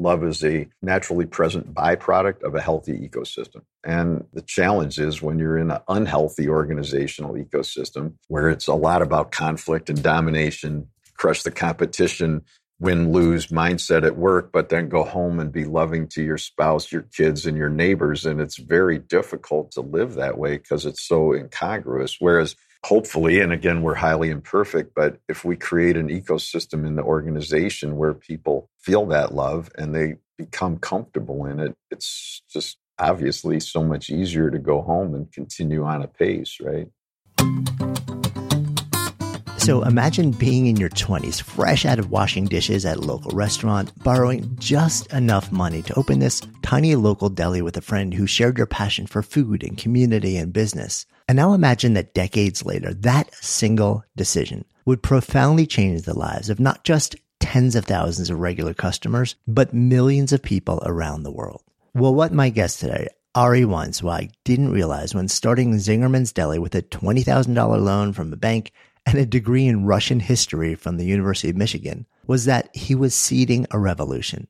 love is a naturally present byproduct of a healthy ecosystem. And the challenge is when you're in an unhealthy organizational ecosystem where it's a lot about conflict and domination, crush the competition, win lose mindset at work, but then go home and be loving to your spouse, your kids, and your neighbors. And it's very difficult to live that way because it's so incongruous. Whereas hopefully, and again, we're highly imperfect, but if we create an ecosystem in the organization where people feel that love and they become comfortable in it, it's just obviously so much easier to go home and continue on a pace, right? So imagine being in your 20s, fresh out of washing dishes at a local restaurant, borrowing just enough money to open this tiny local deli with a friend who shared your passion for food and community and business. And now imagine that decades later, that single decision would profoundly change the lives of not just tens of thousands of regular customers, but millions of people around the world. Well, what my guest today, Ari Weinzweig, didn't realize when starting Zingerman's Deli with a $20,000 loan from a bank and a degree in Russian history from the University of Michigan was that he was seeding a revolution.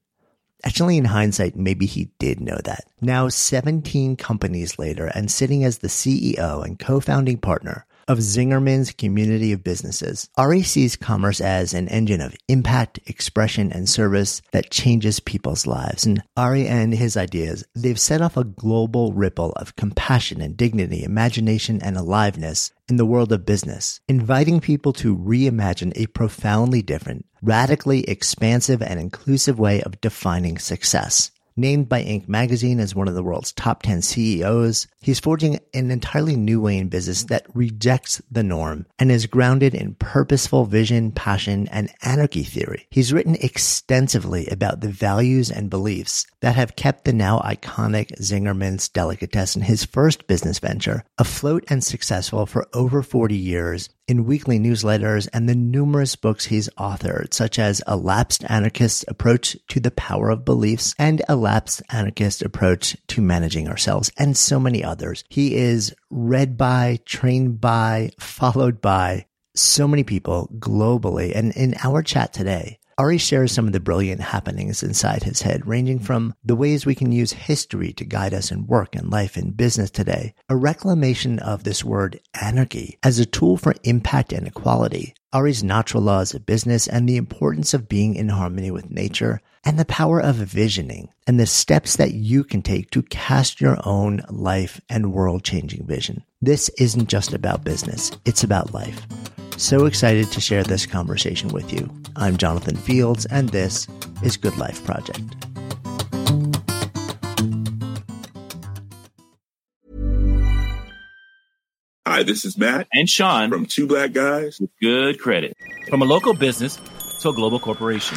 Actually, in hindsight, maybe he did know that. Now, 17 companies later, and sitting as the CEO and co founding partner of Zingerman's community of businesses, Ari sees commerce as an engine of impact, expression, and service that changes people's lives. And Ari and his ideas, they've set off a global ripple of compassion and dignity, imagination, and aliveness in the world of business, inviting people to reimagine a profoundly different, radically expansive, and inclusive way of defining success. Named by Inc. magazine as one of the world's top 10 CEOs, he's forging an entirely new way in business that rejects the norm and is grounded in purposeful vision, passion, and anarchy theory. He's written extensively about the values and beliefs that have kept the now iconic Zingerman's Delicatessen, his first business venture, afloat and successful for over 40 years in weekly newsletters and the numerous books he's authored, such as A Lapsed Anarchist's Approach to the Power of Beliefs and A Lapsed Anarchist Approach to Managing Ourselves, and so many others. He is read by, trained by, followed by so many people globally. And in our chat today, Ari shares some of the brilliant happenings inside his head, ranging from the ways we can use history to guide us in work and life and business today, a reclamation of this word anarchy as a tool for impact and equality, Ari's natural laws of business and the importance of being in harmony with nature, and the power of visioning and the steps that you can take to cast your own life and world changing vision. This isn't just about business, it's about life. So excited to share this conversation with you. I'm Jonathan Fields, and this is Good Life Project. Hi, this is Matt and Sean from Two Black Guys with Good Credit. From a local business to a global corporation.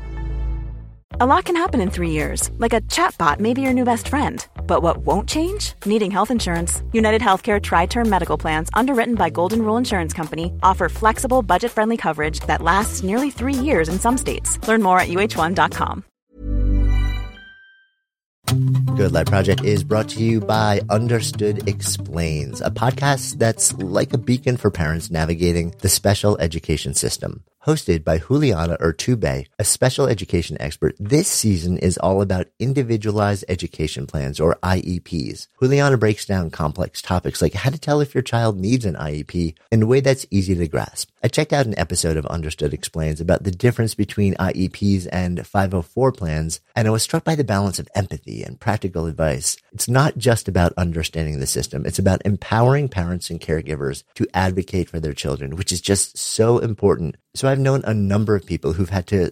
A lot can happen in three years, like a chatbot may be your new best friend. But what won't change? Needing health insurance. United Healthcare Tri Term Medical Plans, underwritten by Golden Rule Insurance Company, offer flexible, budget friendly coverage that lasts nearly three years in some states. Learn more at uh1.com. Good Life Project is brought to you by Understood Explains, a podcast that's like a beacon for parents navigating the special education system hosted by Juliana Urtubey, a special education expert. This season is all about individualized education plans or IEPs. Juliana breaks down complex topics like how to tell if your child needs an IEP in a way that's easy to grasp. I checked out an episode of Understood Explains about the difference between IEPs and 504 plans, and I was struck by the balance of empathy and practical advice. It's not just about understanding the system. It's about empowering parents and caregivers to advocate for their children, which is just so important so I've known a number of people who've had to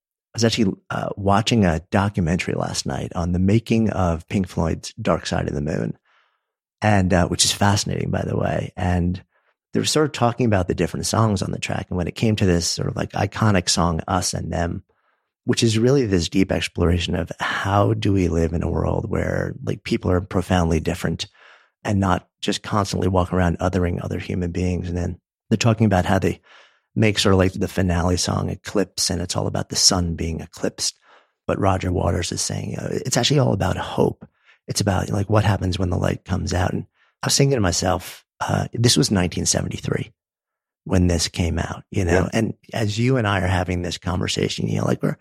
I was actually uh, watching a documentary last night on the making of Pink Floyd's Dark Side of the Moon, and uh, which is fascinating, by the way. And they were sort of talking about the different songs on the track, and when it came to this sort of like iconic song, "Us and Them," which is really this deep exploration of how do we live in a world where like people are profoundly different and not just constantly walk around othering other human beings. And then they're talking about how they make sort of like the finale song Eclipse and it's all about the sun being eclipsed. But Roger Waters is saying, you know, it's actually all about hope. It's about like what happens when the light comes out. And I was thinking to myself, uh, this was 1973 when this came out, you know, yeah. and as you and I are having this conversation, you know, like we're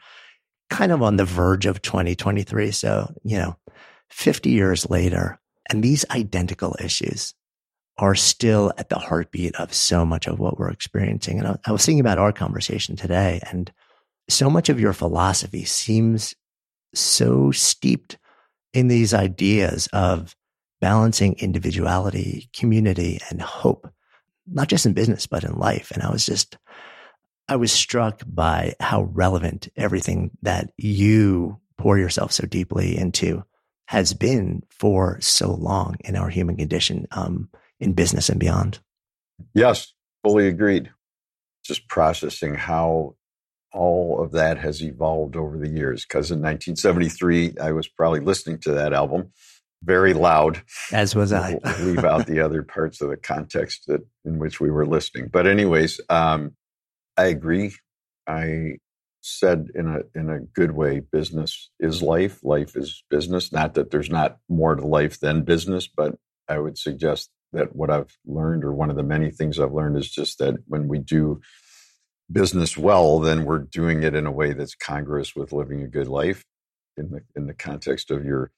kind of on the verge of 2023. So, you know, 50 years later, and these identical issues are still at the heartbeat of so much of what we're experiencing. And I, was thinking about our conversation today, and so much of your philosophy seems so steeped in these ideas of balancing individuality, community, and hope, not just in business, but in life. And I was just, I was struck by how relevant everything that you pour yourself so deeply into has been for so long in our human condition. Um, in business and beyond. Yes, fully agreed. Just processing how all of that has evolved over the years. Because in 1973, I was probably listening to that album very loud. As was I. leave out the other parts of the context that in which we were listening. But anyways, um, I agree. I said in a in a good way, business is life. Life is business. Not that there's not more to life than business, but I would suggest that what I've learned, or one of the many things I've learned, is just that when we do business well, then we're doing it in a way that's congruous with living a good life. In the in the context of your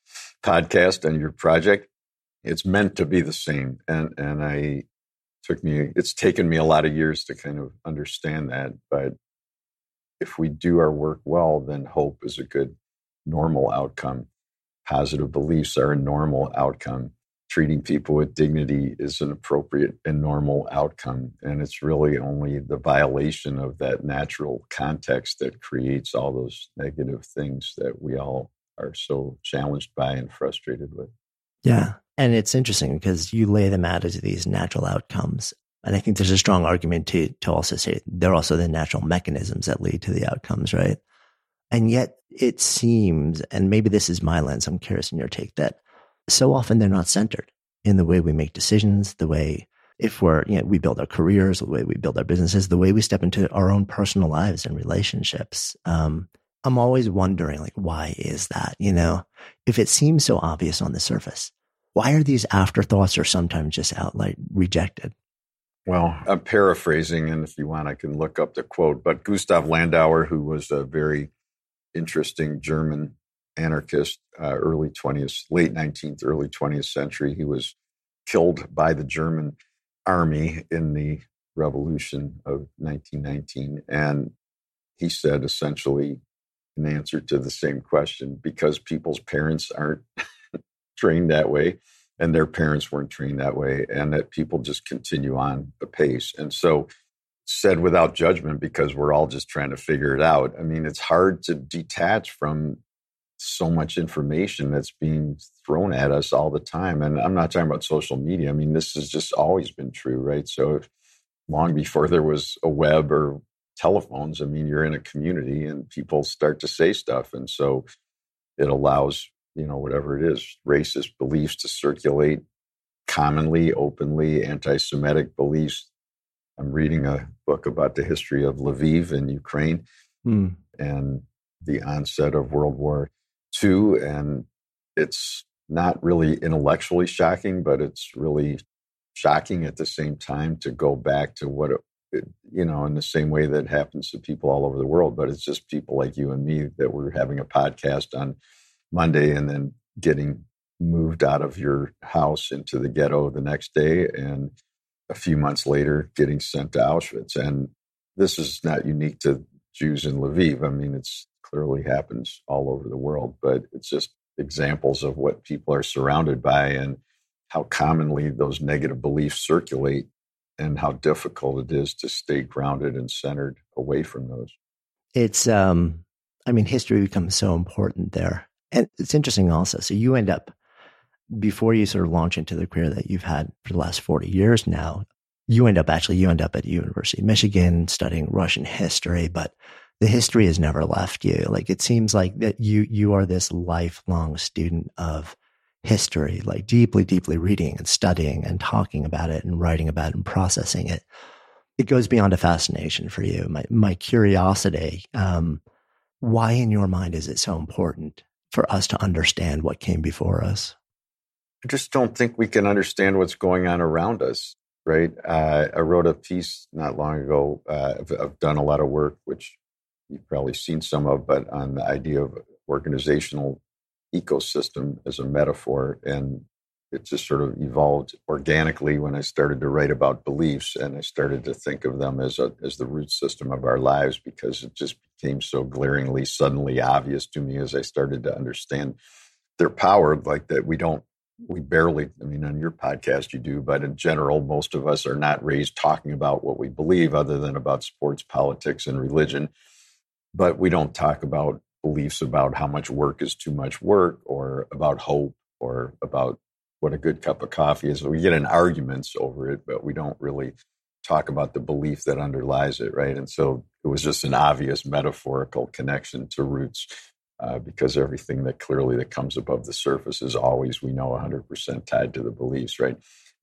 podcast and your project, it's meant to be the same. And and I took me it's taken me a lot of years to kind of understand that. But if we do our work well, then hope is a good normal outcome. Positive beliefs are a normal outcome treating people with dignity is an appropriate and normal outcome. And it's really only the violation of that natural context that creates all those negative things that we all are so challenged by and frustrated with. Yeah. And it's interesting because you lay them out as these natural outcomes. And I think there's a strong argument to, to also say they're also the natural mechanisms that lead to the outcomes, right? And yet it seems, and maybe this is my lens, I'm curious in your take, that so often they're not centered in the way we make decisions, the way if we're, you know, we build our careers, the way we build our businesses, the way we step into our own personal lives and relationships. Um, I'm always wondering, like, why is that? You know, if it seems so obvious on the surface, why are these afterthoughts or sometimes just outright rejected? Well, I'm paraphrasing, and if you want, I can look up the quote. But Gustav Landauer, who was a very interesting German anarchist, uh, early 20th, late 19th, early 20th century. He was killed by the German army in the revolution of 1919. And he said essentially, in answer to the same question, because people's parents aren't trained that way and their parents weren't trained that way, and that people just continue on the pace. And so, said without judgment, because we're all just trying to figure it out. I mean, it's hard to detach from so much information that's being thrown at us all the time. And I'm not talking about social media. I mean, this has just always been true, right? So long before there was a web or telephones, I mean, you're in a community and people start to say stuff. And so it allows, you know, whatever it is, racist beliefs to circulate commonly, openly, anti Semitic beliefs. I'm reading a book about the history of Lviv in Ukraine hmm. and the onset of World War too. And it's not really intellectually shocking, but it's really shocking at the same time to go back to what it, you know, in the same way that happens to people all over the world. But it's just people like you and me that were having a podcast on Monday and then getting moved out of your house into the ghetto the next day. And a few months later, getting sent to Auschwitz. And this is not unique to Jews in Lviv. I mean, it's clearly happens all over the world, but it's just examples of what people are surrounded by and how commonly those negative beliefs circulate and how difficult it is to stay grounded and centered away from those. it's um I mean history becomes so important there. And it's interesting also. So you end up before you sort of launch into the career that you've had for the last 40 years now, you end up actually you end up at University of Michigan studying Russian history, but the history has never left you. Like it seems like that you you are this lifelong student of history, like deeply, deeply reading and studying and talking about it and writing about it and processing it. It goes beyond a fascination for you. My my curiosity. Um, why in your mind is it so important for us to understand what came before us? I just don't think we can understand what's going on around us, right? Uh, I wrote a piece not long ago. Uh, I've, I've, done a lot of work, which you've probably seen some of, but on the idea of organizational ecosystem as a metaphor. And it just sort of evolved organically when I started to write about beliefs and I started to think of them as a, as the root system of our lives because it just became so glaringly suddenly obvious to me as I started to understand their power like that we don't we barely i mean on your podcast you do but in general most of us are not raised talking about what we believe other than about sports politics and religion but we don't talk about beliefs about how much work is too much work or about hope or about what a good cup of coffee is. We get in arguments over it, but we don't really talk about the belief that underlies it, right? And so it was just an obvious metaphorical connection to roots uh, because everything that clearly that comes above the surface is always, we know, 100% tied to the beliefs, right?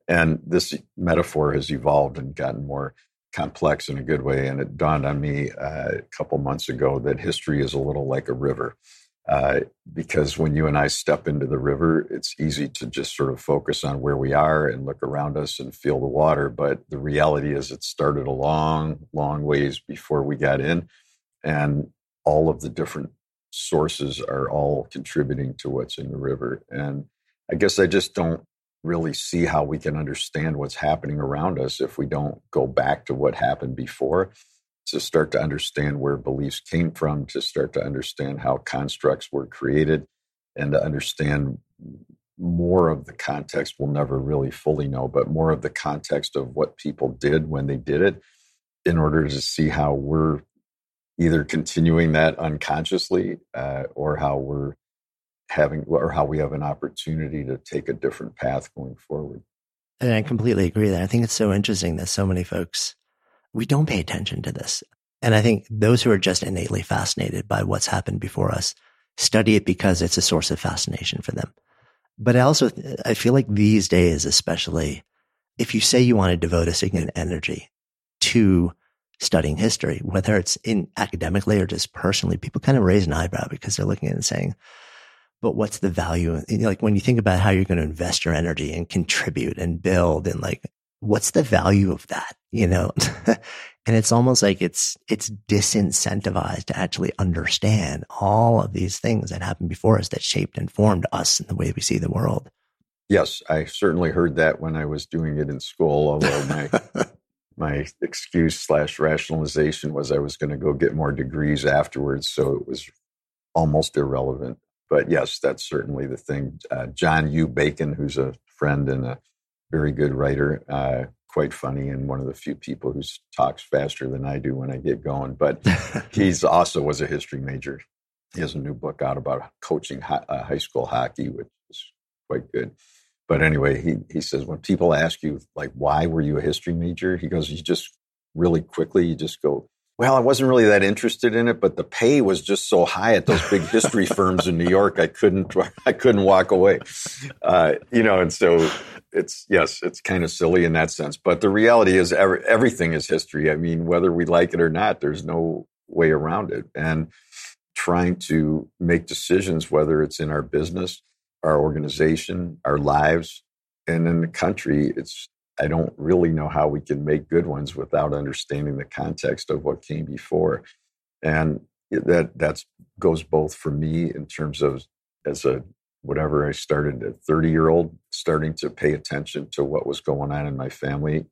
And this metaphor has evolved and gotten more complex in a good way. And it dawned on me uh, a couple months ago that history is a little like a river. Uh, because when you and I step into the river, it's easy to just sort of focus on where we are and look around us and feel the water. But the reality is, it started a long, long ways before we got in. And all of the different sources are all contributing to what's in the river. And I guess I just don't really see how we can understand what's happening around us if we don't go back to what happened before to start to understand where beliefs came from, to start to understand how constructs were created, and to understand more of the context. We'll never really fully know, but more of the context of what people did when they did it in order to see how we're either continuing that unconsciously uh, or how we're having or how we have an opportunity to take a different path going forward. And I completely agree that I think it's so interesting that so many folks we don't pay attention to this. And I think those who are just innately fascinated by what's happened before us study it because it's a source of fascination for them. But I also, I feel like these days, especially if you say you want to devote a significant energy to studying history, whether it's in academically or just personally, people kind of raise an eyebrow because they're looking at it and saying, but what's the value? Like when you think about how you're going to invest your energy and contribute and build and like what's the value of that? You know, and it's almost like it's, it's disincentivized to actually understand all of these things that happened before us that shaped and formed us in the way we see the world. Yes, I certainly heard that when I was doing it in school, although my, my excuse slash rationalization was I was going to go get more degrees afterwards. So it was almost irrelevant. But yes, that's certainly the thing. Uh, John U. Bacon, who's a friend and a very good writer, uh, quite funny, and one of the few people who talks faster than I do when I get going. But he's also was a history major. He has a new book out about coaching hi- uh, high school hockey, which is quite good. But anyway, he he says when people ask you like why were you a history major, he goes, you just really quickly you just go, well, I wasn't really that interested in it, but the pay was just so high at those big history firms in New York, I couldn't, I couldn't walk away. Uh, you know, and so it's yes, it's kind of silly in that sense, but the reality is every, everything is history. I mean, whether we like it or not, there's no way around it. And trying to make decisions, whether it's in our business, our organization, our lives, and in the country, it's I don't really know how we can make good ones without understanding the context of what came before. And that that's goes both for me in terms of as a whatever I started a 30 year old starting to pay attention to what was going on in my family,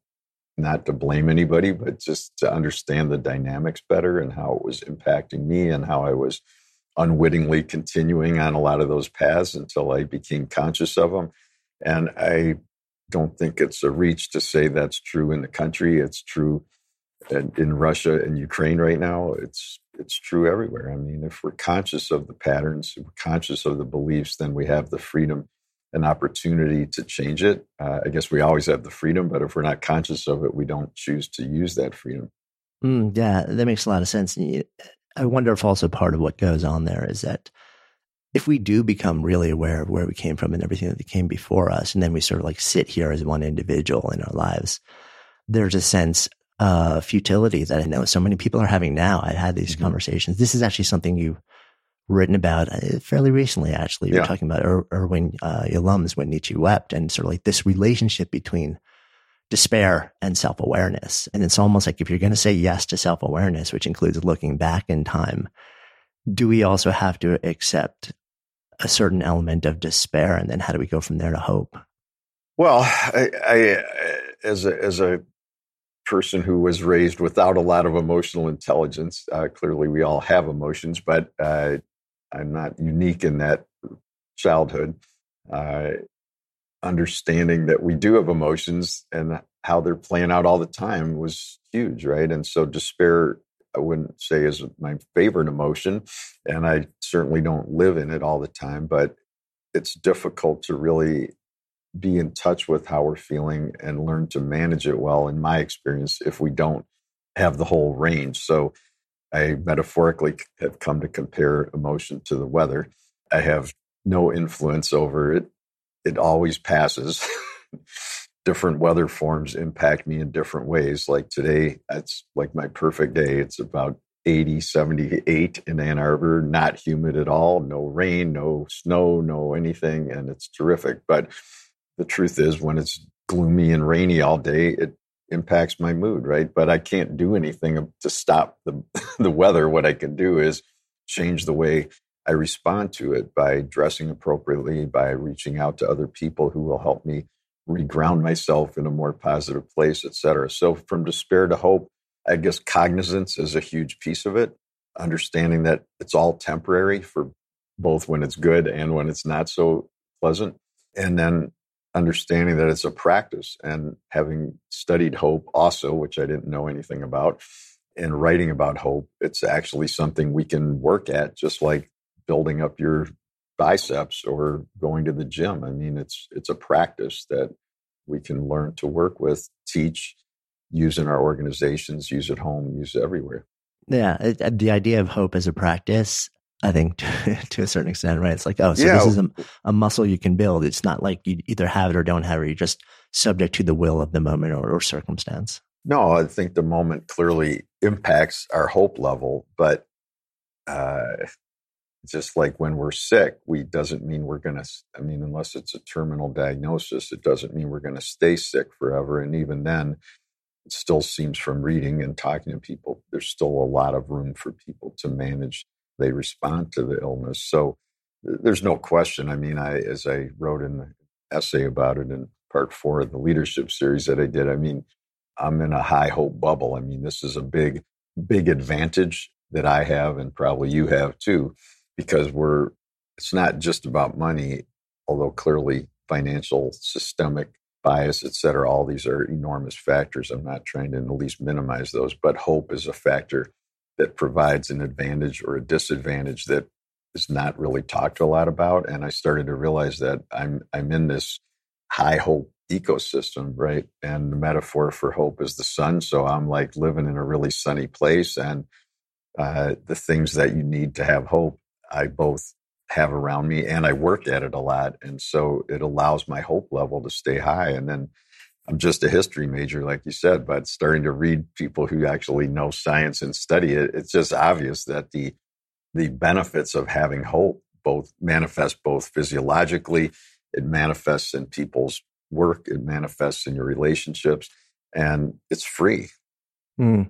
not to blame anybody, but just to understand the dynamics better and how it was impacting me and how I was unwittingly continuing on a lot of those paths until I became conscious of them. And I don't think it's a reach to say that's true in the country. It's true in, in Russia and Ukraine right now. It's it's true everywhere. I mean, if we're conscious of the patterns, we're conscious of the beliefs, then we have the freedom and opportunity to change it. Uh, I guess we always have the freedom, but if we're not conscious of it, we don't choose to use that freedom. Mm, yeah, that makes a lot of sense. I wonder if also part of what goes on there is that if we do become really aware of where we came from and everything that came before us, and then we sort of like sit here as one individual in our lives, there's a sense of futility that I know so many people are having now. I've had these mm-hmm. conversations. This is actually something you've written about uh, fairly recently, actually. You yeah. talking about Ir- Irvin uh, Yalom's When Nietzsche Wept and sort of like this relationship between despair and self awareness. And it's almost like if you're going to say yes to self awareness, which includes looking back in time, do we also have to accept a certain element of despair? And then how do we go from there to hope? Well, I, I as a, as a person who was raised without a lot of emotional intelligence, uh, clearly we all have emotions, but uh, I'm not unique in that childhood. Uh, understanding that we do have emotions and how they're playing out all the time was huge, right? And so despair, I wouldn't say is my favorite emotion, and I certainly don't live in it all the time, but it's difficult to really be in touch with how we're feeling and learn to manage it well, in my experience, if we don't have the whole range. So I metaphorically have come to compare emotion to the weather. I have no influence over it it always passes. different weather forms impact me in different ways. Like today, it's like my perfect day. It's about 80, 78 in Ann Arbor, not humid at all, no rain, no snow, no anything, and it's terrific. But the truth is, when it's gloomy and rainy all day, it impacts my mood, right? But I can't do anything to stop the, the weather. What I can do is change the way I respond to it by dressing appropriately, by reaching out to other people who will help me reground myself in a more positive place, et cetera. So from despair to hope, I guess cognizance is a huge piece of it. Understanding that it's all temporary for both when it's good and when it's not so pleasant. And then understanding that it's a practice and having studied hope also, which I didn't know anything about, and writing about hope, it's actually something we can work at, just like building up your biceps or going to the gym. I mean, it's it's a practice that we can learn to work with, teach, use in our organizations, use at home, use everywhere. Yeah, it, the idea of hope as a practice, I think, to, to, a certain extent, right? It's like, oh, so yeah. this is a, a, muscle you can build. It's not like you either have it or don't have it. You're just subject to the will of the moment or, or circumstance. No, I think the moment clearly impacts our hope level, but uh, just like when we're sick, we doesn't mean we're going to, I mean, unless it's a terminal diagnosis, it doesn't mean we're going to stay sick forever. And even then, it still seems from reading and talking to people, there's still a lot of room for people to manage. They respond to the illness. So there's no question. I mean, I, as I wrote in the essay about it in part four of the leadership series that I did, I mean, I'm in a high hope bubble. I mean, this is a big, big advantage that I have and probably you have too because we're it's not just about money, although clearly financial, systemic bias, et cetera, all these are enormous factors. I'm not trying to in the least minimize those, but hope is a factor that provides an advantage or a disadvantage that is not really talked a lot about. And I started to realize that I'm I'm in this high hope ecosystem, right? And the metaphor for hope is the sun. So I'm like living in a really sunny place and uh, the things that you need to have hope I both have around me and I work at it a lot. And so it allows my hope level to stay high. And then I'm just a history major, like you said, but starting to read people who actually know science and study it, it's just obvious that the the benefits of having hope both manifest both physiologically, it manifests in people's work, it manifests in your relationships, and it's free. Mm.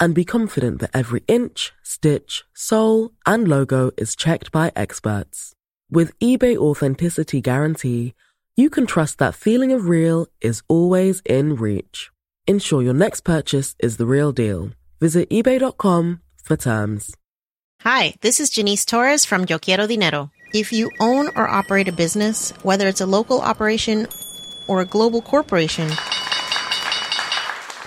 and be confident that every inch, stitch, sole, and logo is checked by experts. With eBay Authenticity Guarantee, you can trust that feeling of real is always in reach. Ensure your next purchase is the real deal. Visit eBay.com for terms. Hi, this is Janice Torres from Yo Quiero Dinero. If you own or operate a business, whether it's a local operation or a global corporation,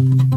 Thank you.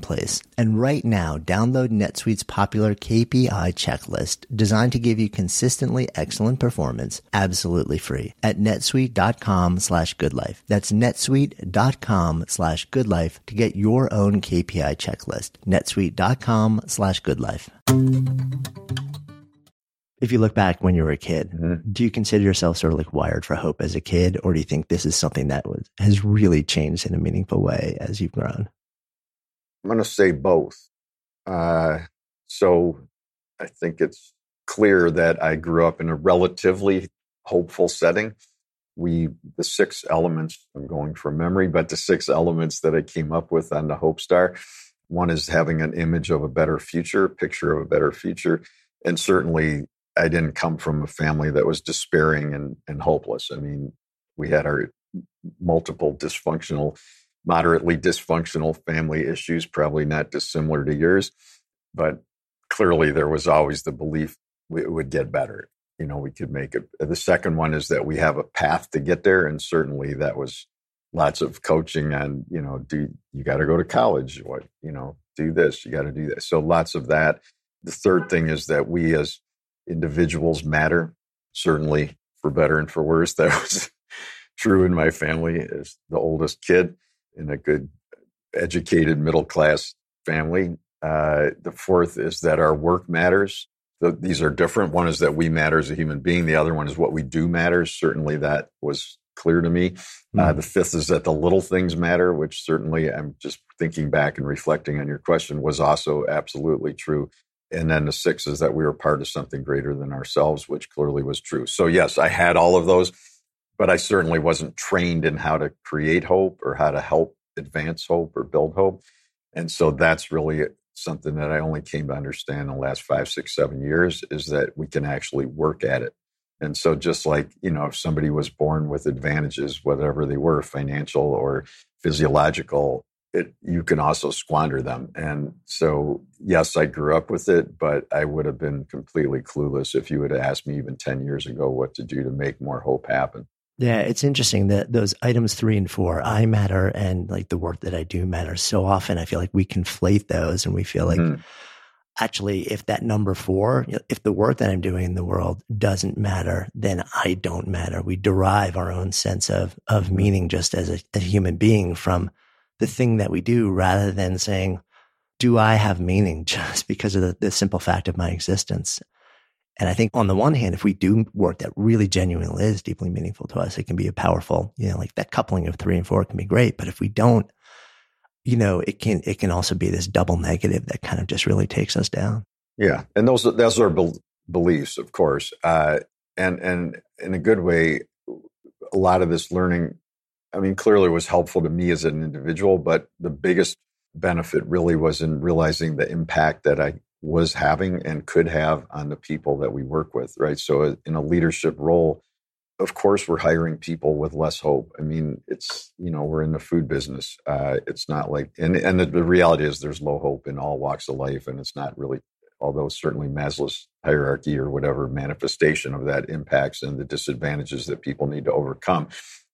place. And right now, download NetSuite's popular KPI checklist designed to give you consistently excellent performance absolutely free at netsuite.com slash goodlife. That's netsuite.com slash goodlife to get your own KPI checklist. netsuite.com slash goodlife. If you look back when you were a kid, Mhm. do you consider yourself sort of like wired for hope as a kid, or do you think this is something that was, has really changed in a meaningful way as you've grown? I'm going to say both. Uh, so I think it's clear that I grew up in a relatively hopeful setting. We, the six elements, I'm going from memory, but the six elements that I came up with on the Hope Star one is having an image of a better future, picture of a better future. And certainly, I didn't come from a family that was despairing and, and hopeless. I mean, we had our multiple dysfunctional moderately dysfunctional family issues, probably not dissimilar to yours. But clearly, there was always the belief it would get better. You know, we could make it. The second one is that we have a path to get there. And certainly that was lots of coaching on, you know, do you got to go to college? What, you know, do this, you got to do that. So lots of that. The third thing is that we as individuals matter, certainly for better and for worse. That was true in my family as the oldest kid in a good educated middle class family. Uh, the fourth is that our work matters. The, these are different. One is that we matter as a human being. The other one is what we do matters. Certainly, that was clear to me. Mm-hmm. Uh, the fifth is that the little things matter, which certainly I'm just thinking back and reflecting on your question was also absolutely true. And then the sixth is that we were part of something greater than ourselves, which clearly was true. So, yes, I had all of those, but I certainly wasn't trained in how to create hope or how to help advance hope or build hope. And so that's really something that I only came to understand in the last five, six, seven years is that we can actually work at it. And so, just like, you know, if somebody was born with advantages, whatever they were, financial or physiological, it, you can also squander them. And so, yes, I grew up with it, but I would have been completely clueless if you had asked me even 10 years ago what to do to make more hope happen. Yeah, it's interesting that those items three and four, I matter and like the work that I do matters. So often I feel like we conflate those and we feel like mm-hmm. actually, if that number four, if the work that I'm doing in the world doesn't matter, then I don't matter. We derive our own sense of, of meaning just as a, a human being from the thing that we do rather than saying, do I have meaning just because of the, the simple fact of my existence? And I think on the one hand, if we do work that really genuinely is deeply meaningful to us, it can be a powerful, you know, like that coupling of three and four can be great. But if we don't, you know, it can, it can also be this double negative that kind of just really takes us down. Yeah. And those, those are be- beliefs, of course. Uh, and, and in a good way, a lot of this learning I mean, clearly was helpful to me as an individual, but the biggest benefit really was in realizing the impact that I was having and could have on the people that we work with, right? So, uh, in a leadership role, of course, we're hiring people with less hope. I mean, it's, you know, we're in the food business. Uh, it's not like, and, and the, the reality is there's low hope in all walks of life, and it's not really although certainly Maslow's hierarchy or whatever manifestation of that impacts and the disadvantages that people need to overcome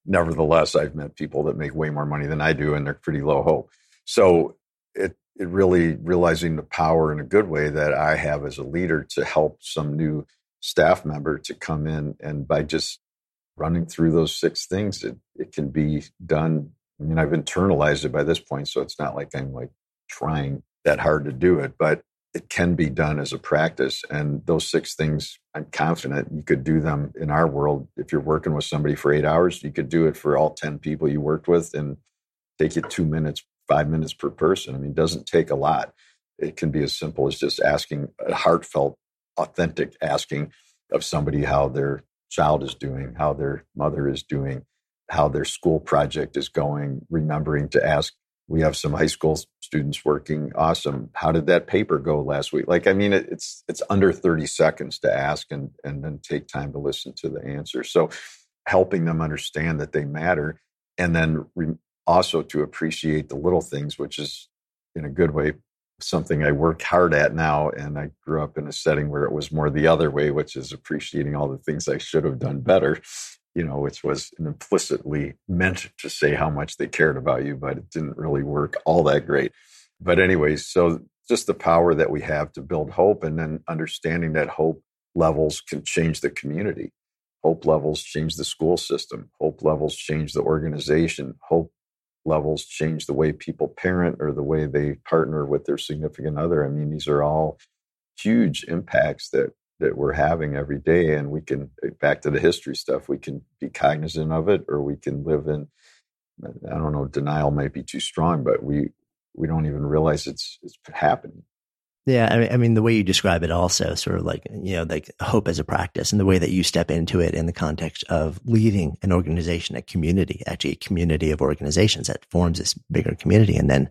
nevertheless, I've met people that make way more money than I do, and they're pretty low hope. So it it really realizing the power in a good way that I have as a leader to help some new staff member to come in and by just running through those six things, it, it can be done. I mean, I've internalized it by this point, so it's not like I'm like trying that hard to do it, but it can be done as a practice. And those six things, I'm confident you could do them in our world. If you're working with somebody for eight hours, you could do it for all 10 people you worked with and take you two minutes, five minutes per person. I mean, doesn't take a lot. It can be as simple as just asking a heartfelt, authentic asking of somebody how their child is doing, how their mother is doing, how their school project is going, remembering to ask we have some high school students working awesome how did that paper go last week like i mean it, it's it's under 30 seconds to ask and and then take time to listen to the answer so helping them understand that they matter and then re- also to appreciate the little things which is in a good way something i work hard at now and i grew up in a setting where it was more the other way which is appreciating all the things i should have done better you know, which was implicitly meant to say how much they cared about you, but it didn't really work all that great. But, anyways, so just the power that we have to build hope and then understanding that hope levels can change the community. Hope levels change the school system. Hope levels change the organization. Hope levels change the way people parent or the way they partner with their significant other. I mean, these are all huge impacts that that we're having every day and we can eh, back to the history stuff we can be cognizant of it or we can live in i don't know denial might be too strong but we we don't even realize it's it's happening yeah I mean, I mean the way you describe it also sort of like you know like hope as a practice and the way that you step into it in the context of leading an organization a community actually a community of organizations that forms this bigger community and then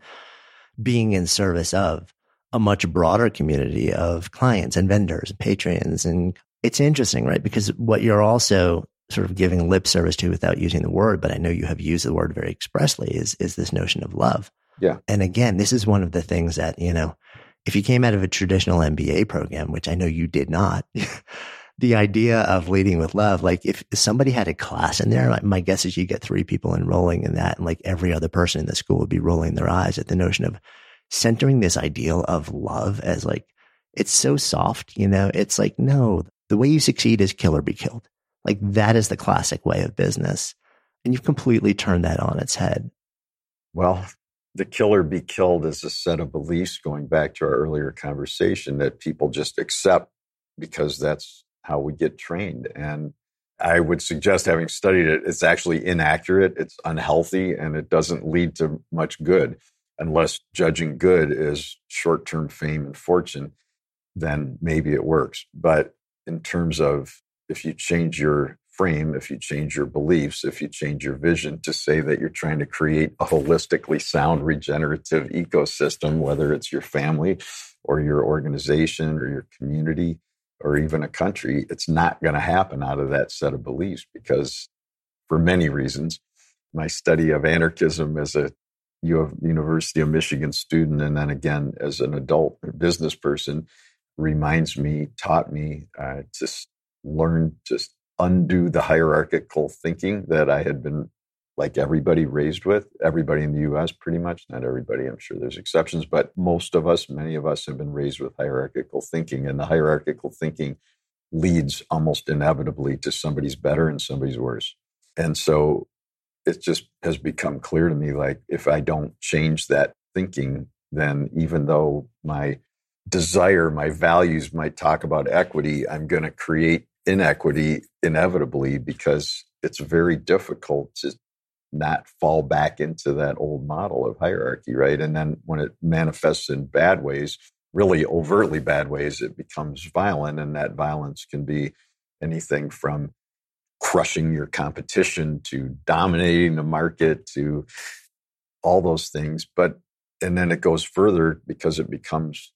being in service of a much broader community of clients and vendors, and patrons. And it's interesting, right? Because what you're also sort of giving lip service to without using the word, but I know you have used the word very expressly is, is this notion of love. Yeah. And again, this is one of the things that, you know, if you came out of a traditional MBA program, which I know you did not, the idea of leading with love, like if somebody had a class in there, my guess is you get three people enrolling in that and like every other person in the school would be rolling their eyes at the notion of centering this ideal of love as like, it's so soft, you know, it's like, no, the way you succeed is kill or be killed. Like that is the classic way of business. And you've completely turned that on its head. Well, the killer be killed is a set of beliefs going back to our earlier conversation that people just accept because that's how we get trained. And I would suggest, having studied it, it's actually inaccurate, it's unhealthy, and it doesn't lead to much good unless judging good is short term fame and fortune, then maybe it works. But in terms of if you change your frame, if you change your beliefs, if you change your vision to say that you're trying to create a holistically sound regenerative ecosystem, whether it's your family or your organization or your community or even a country, it's not going to happen out of that set of beliefs because for many reasons. My study of anarchism as a University of Michigan student, and then again as an adult business person, reminds me, taught me uh, to learn to undo the hierarchical thinking that I had been like everybody raised with, everybody in the US pretty much, not everybody, I'm sure there's exceptions, but most of us, many of us have been raised with hierarchical thinking. And the hierarchical thinking leads almost inevitably to somebody's better and somebody's worse. And so it just has become clear to me like if I don't change that thinking, then even though my desire, my values might talk about equity, I'm going to create inequity inevitably because it's very difficult to not fall back into that old model of hierarchy, right? And then when it manifests in bad ways, really overtly bad ways, it becomes violent. And that violence can be anything from crushing your competition to dominating the market to all those things. But, and then it goes further because it becomes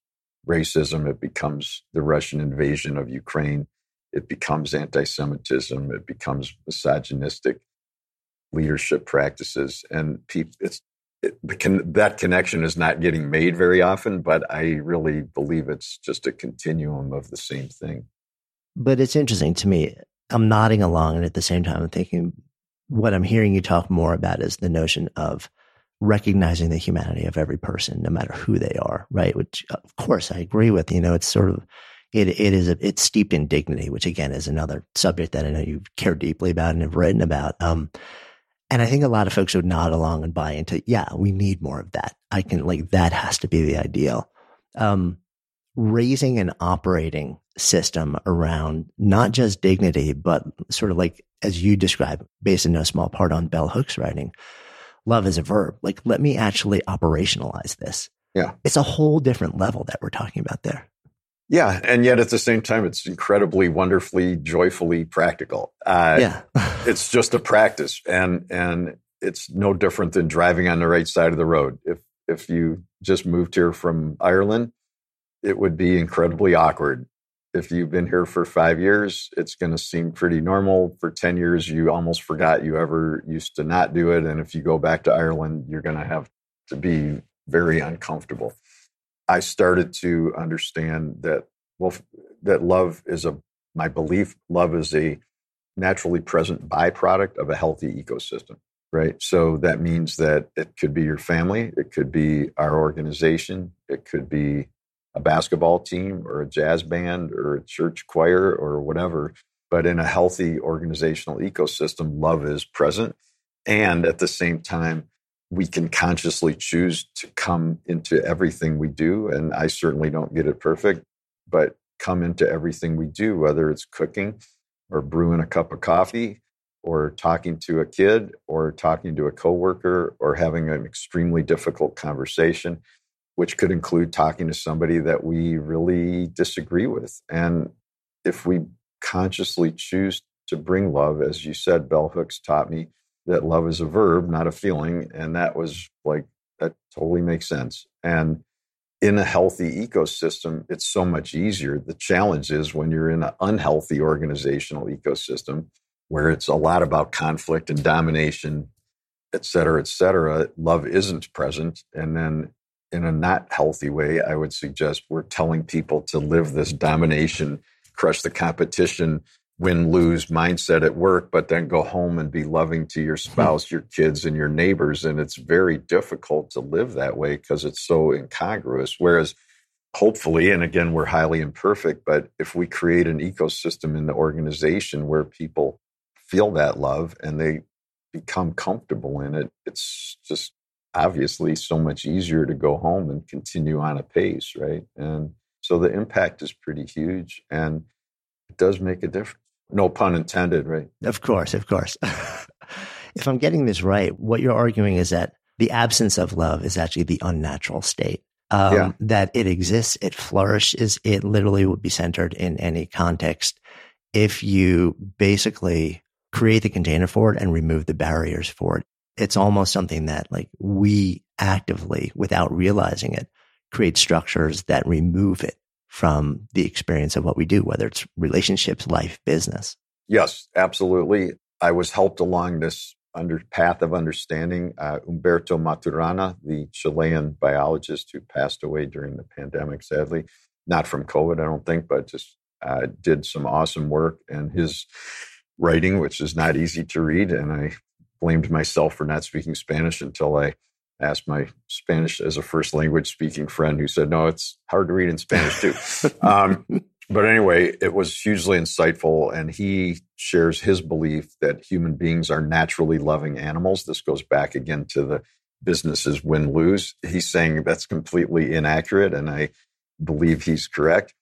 racism, it becomes the Russian invasion of Ukraine, it becomes anti Semitism, it becomes misogynistic leadership practices. And people, it's, it, that connection is not getting made very often, but I really believe it's just a continuum of the same thing. But it's interesting to me. I'm nodding along, and at the same time, I'm thinking what I'm hearing you talk more about is the notion of recognizing the humanity of every person, no matter who they are, right? Which, of course, I agree with. You know, it's sort of it it is a, it's steeped in dignity, which again is another subject that I know you care deeply about and have written about. Um, and I think a lot of folks would nod along and buy into, yeah, we need more of that. I can like that has to be the ideal. Um, raising an operating system around not just dignity, but sort of like as you describe, based in no small part on Bell Hooks' writing, love is a verb. Like, let me actually operationalize this. Yeah. It's a whole different level that we're talking about there. Yeah, and yet at the same time, it's incredibly, wonderfully, joyfully practical. Uh, yeah, it's just a practice, and and it's no different than driving on the right side of the road. If if you just moved here from Ireland, it would be incredibly awkward. If you've been here for five years, it's going to seem pretty normal. For ten years, you almost forgot you ever used to not do it, and if you go back to Ireland, you're going to have to be very uncomfortable. I started to understand that well that love is a my belief love is a naturally present byproduct of a healthy ecosystem right? So that means that it could be your family it could be our organization it could be a basketball team or a jazz band or a church choir or whatever but in a healthy organizational ecosystem love is present. And at the same time we can consciously choose to come into everything we do. And I certainly don't get it perfect, but come into everything we do, whether it's cooking or brewing a cup of coffee or talking to a kid or talking to a coworker or having an extremely difficult conversation, which could include talking to somebody that we really disagree with. And if we consciously choose to bring love, as you said, Bell Hooks taught me, that love is a verb, not a feeling. And that was like, that totally makes sense. And in a healthy ecosystem, it's so much easier. The challenge is when you're in an unhealthy organizational ecosystem where it's a lot about conflict and domination, et cetera, et cetera, love isn't present. And then in a not healthy way, I would suggest we're telling people to live this domination, crush the competition, win lose mindset at work, but then go home and be loving to your hmm. spouse, your kids, and your neighbors. And it's very difficult to live that way because it's so incongruous. Whereas, hopefully, and again, we're highly imperfect, but if we create an ecosystem in the organization where people feel that love and they become comfortable in it, it's just obviously so much easier to go home and continue on a pace, right? And so the impact is pretty huge and it does make a difference. No pun intended, right? Of course, of course. if I'm getting this right, what you're arguing is that the absence of love is actually the unnatural state. Um, yeah. That it exists, it flourishes, it literally would be centered in any context if you basically create the container for it and remove the barriers for it. It's almost something that like we actively, without realizing it, create structures that remove it from the experience of what we do, whether it's relationships, life, business. Yes, absolutely. I was helped along this under path of understanding. Uh, Humberto Maturana, the Chilean biologist who passed away during the pandemic, sadly, not from COVID, I don't think, but just uh, did some awesome work. And his writing, which is not easy to read, and I blamed myself for not speaking Spanish until I asked my Spanish as a first language speaking friend who said, no, it's hard to read in Spanish too. um, but anyway, it was hugely insightful. And he shares his belief that human beings are naturally loving animals. This goes back again to the businesses win lose. He's saying that's completely inaccurate. And I believe he's correct.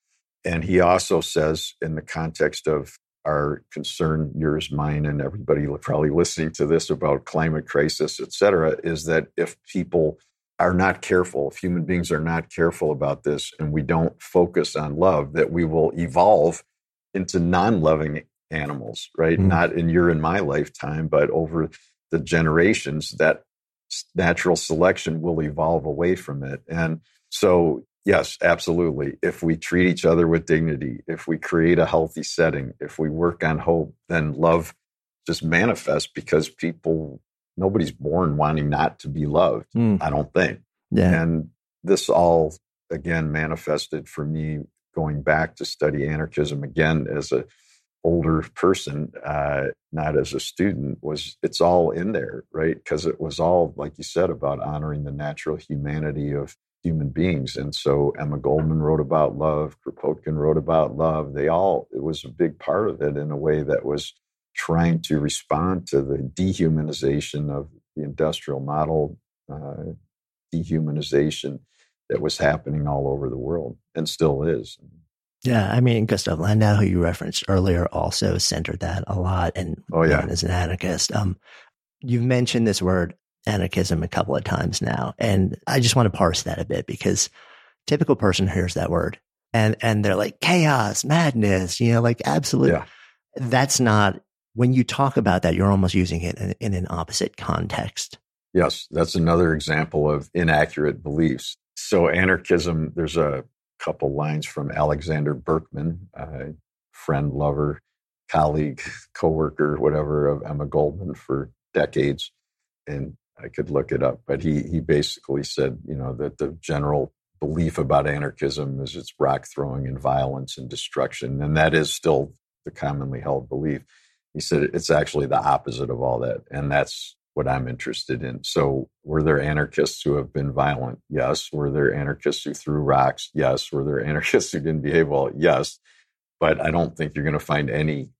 And he also says, in the context of our concern, yours, mine, and everybody probably listening to this about climate crisis, et cetera, is that if people are not careful, if human beings are not careful about this and we don't focus on love, that we will evolve into non loving animals, right? Mm. Not in your and my lifetime, but over the generations, that natural selection will evolve away from it. And so Yes, absolutely. If we treat each other with dignity, if we create a healthy setting, if we work on hope, then love just manifests because people, nobody's born wanting not to be loved, mm. I don't think. Yeah. And this all, again, manifested for me going back to study anarchism again as a older person, uh, not as a student, was it's all in there, right? Because it was all, like you said, about honoring the natural humanity of human beings. And so Emma Goldman wrote about love, Kropotkin wrote about love. They all, it was a big part of it in a way that was trying to respond to the dehumanization of the industrial model, uh, dehumanization that was happening all over the world and still is. Yeah, I mean, Gustav Landauer, who you referenced earlier, also centered that a lot, and oh yeah, as an anarchist. Um, you've mentioned this word anarchism a couple of times now. And I just want to parse that a bit because typical person hears that word and, and they're like chaos, madness, you know, like absolute. Yeah. That's not when you talk about that, you're almost using it in, in an opposite context. Yes. That's another example of inaccurate beliefs. So anarchism, there's a couple lines from Alexander Berkman, a friend, lover, colleague, coworker, whatever of Emma Goldman for decades. And I could look it up, but he he basically said, you know, that the general belief about anarchism is it's rock throwing and violence and destruction, and that is still the commonly held belief. He said it's actually the opposite of all that, and that's what I'm interested in. So, were there anarchists who have been violent? Yes. Were there anarchists who threw rocks? Yes. Were there anarchists who didn't behave well? Yes. But I don't think you're going to find any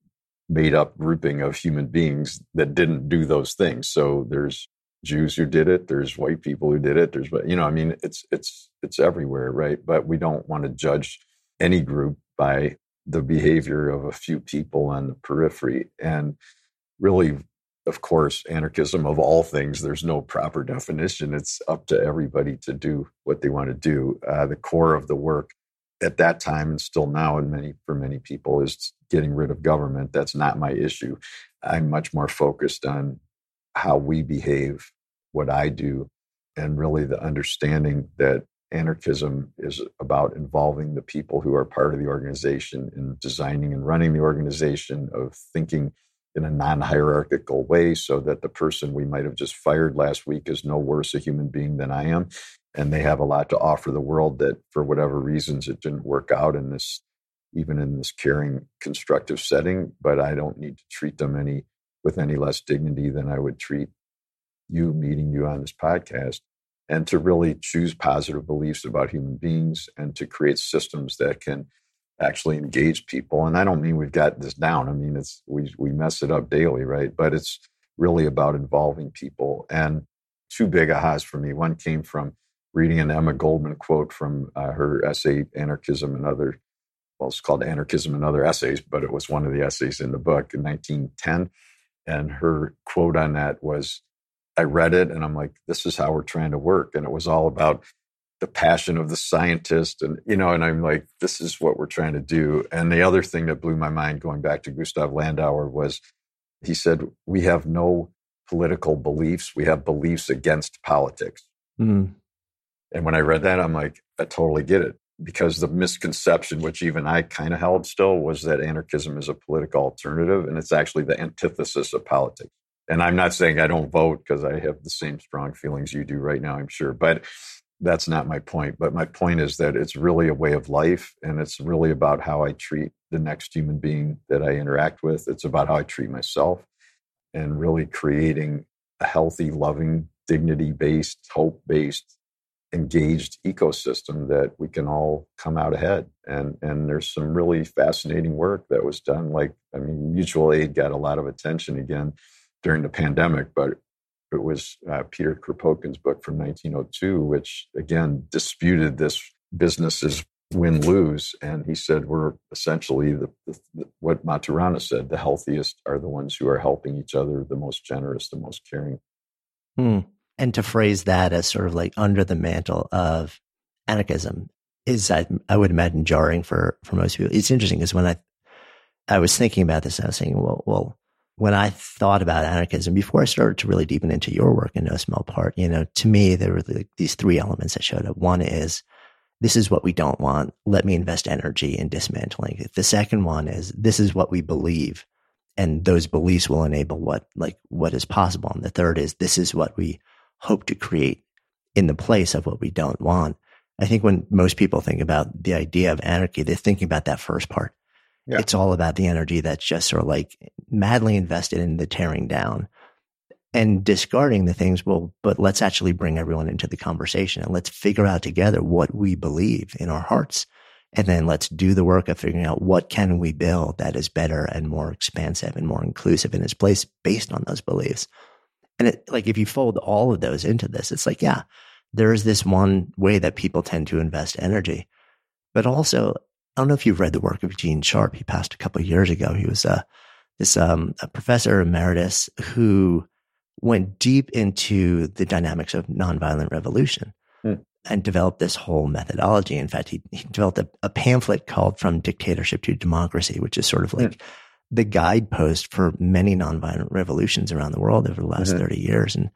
made up grouping of human beings that didn't do those things. So there's Jews who did it. There's white people who did it. There's, but you know, I mean, it's it's it's everywhere, right? But we don't want to judge any group by the behavior of a few people on the periphery. And really, of course, anarchism of all things, there's no proper definition. It's up to everybody to do what they want to do. Uh, the core of the work at that time and still now, and many for many people, is getting rid of government. That's not my issue. I'm much more focused on how we behave, what I do, and really the understanding that anarchism is about involving the people who are part of the organization in designing and running the organization, of thinking in a non hierarchical way so that the person we might have just fired last week is no worse a human being than I am. And they have a lot to offer the world that, for whatever reasons, it didn't work out in this, even in this caring, constructive setting. But I don't need to treat them any with any less dignity than I would treat you meeting you on this podcast. And to really choose positive beliefs about human beings and to create systems that can actually engage people. And I don't mean we've got this down. I mean it's we we mess it up daily, right? But it's really about involving people. And two big ahas for me. One came from reading an Emma Goldman quote from uh, her essay "Anarchism and Other." Well, it's called "Anarchism and Other Essays," but it was one of the essays in the book in 1910 and her quote on that was, I read it and I'm like, this is how we're trying to work. And it was all about the passion of the scientist. And, you know, and I'm like, this is what we're trying to do. And the other thing that blew my mind going back to Gustav Landauer was he said, We have no political beliefs, we have beliefs against politics. Mm. And when I read that, I'm like, I totally get it. Because the misconception, which even I kind of held still, was that anarchism is a political alternative, and it's actually the antithesis of politics. And I'm not saying I don't vote because I have the same strong feelings you do right now, I'm sure. But that's not my point. But my point is that it's really a way of life, and it's really about how I treat the next human being that I interact with. It's about how I treat myself and really creating a healthy, loving, dignity based, hope based, engaged ecosystem that we can all come out ahead. And and there's some really fascinating work that was done. Like, I mean, mutual aid got a lot of attention again during the pandemic, but it was uh, Peter Kropotkin's book from 1902, which again disputed this business is win lose. And he said, we're essentially the, the, what Maturana said the healthiest are the ones who are helping each other, the most generous, the most caring. Hmm. And to phrase that as sort of like under the mantle of anarchism is, I, I would imagine, jarring for, for most people. It's interesting because when I, I was thinking about this, I was saying, well, well, when I thought about anarchism before I started to really deepen into your work in no small part, you know, to me, there were these three elements that showed up. One is this is what we don't want. Let me invest energy in dismantling it. The second one is this is what we believe. And those beliefs will enable what, like, what is possible. And the third is this is what we hope to create in the place of what we don't want. I think when most people think about the idea of anarchy, they're thinking about that first part. Yeah. It's all about the energy that's just sort of like madly invested in the tearing down and discarding the things. Well, but let's actually bring everyone into the conversation and let's figure out together what we believe in our hearts. And then let's do the work of figuring out what can we build that is better and more expansive and more inclusive in its place based on those beliefs. And it, like, if you fold all of those into this, it's like, yeah, there is this one way that people tend to invest energy, but also I don't know if you've read the work of Gene Sharp. He passed a couple of years ago. He was a, uh, this um, a professor emeritus who went deep into the dynamics of nonviolent revolution hmm. and developed this whole methodology. In fact, he, he developed a, a, pamphlet called From Dictatorship to Democracy, which is sort of like hmm. The guidepost for many nonviolent revolutions around the world over the last mm-hmm. 30 years. And,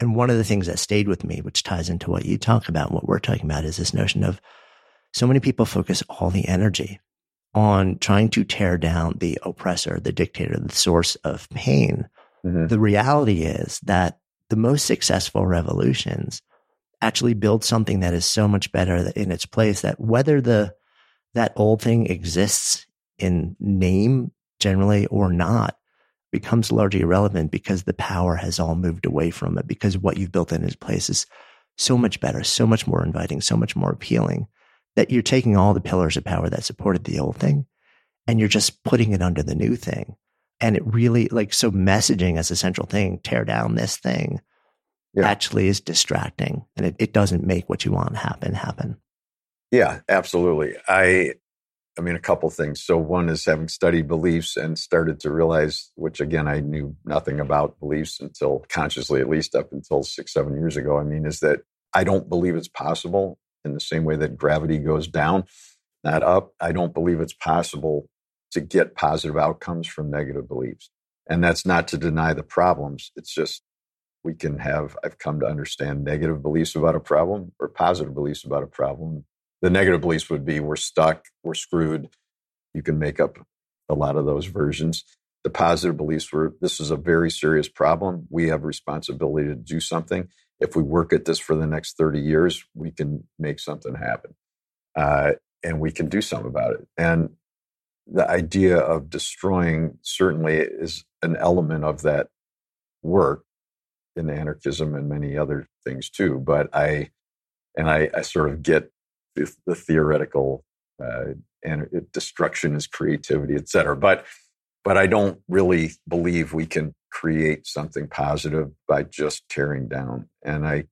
and one of the things that stayed with me, which ties into what you talk about, and what we're talking about, is this notion of so many people focus all the energy on trying to tear down the oppressor, the dictator, the source of pain. Mm-hmm. The reality is that the most successful revolutions actually build something that is so much better in its place that whether the that old thing exists in name generally or not becomes largely irrelevant because the power has all moved away from it because what you've built in its place is so much better, so much more inviting, so much more appealing that you're taking all the pillars of power that supported the old thing and you're just putting it under the new thing. And it really like so messaging as a central thing, tear down this thing yeah. actually is distracting and it, it doesn't make what you want happen happen. Yeah, absolutely. I I mean a couple things. So one is having studied beliefs and started to realize, which again I knew nothing about beliefs until consciously, at least up until six, seven years ago. I mean, is that I don't believe it's possible in the same way that gravity goes down, not up. I don't believe it's possible to get positive outcomes from negative beliefs. And that's not to deny the problems. It's just we can have, I've come to understand negative beliefs about a problem or positive beliefs about a problem. The negative beliefs would be we're stuck, we're screwed. You can make up a lot of those versions. The positive beliefs were this is a very serious problem. We have responsibility to do something if we work at this for the next 30 years, we can make something happen. Uh, and we can do something about it. And the idea of destroying certainly is an element of that work in anarchism and many other things too. But I, and I, I sort of get the, the theoretical uh, and it, destruction is creativity, et cetera. But, but I don't really believe we can create something positive by just tearing down. And I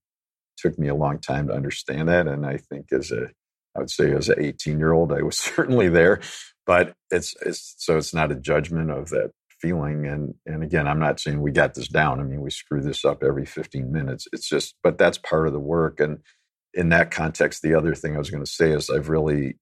took me a long time to understand that. And I think as a, I would say as an 18 year old, I was certainly there, but it's, it's, so it's not a judgment of that feeling. And, and again, I'm not saying we got this down. I mean, we screw this up every 15 minutes. It's just, but that's part of the work. And in that context, the other thing I was going to say is I've really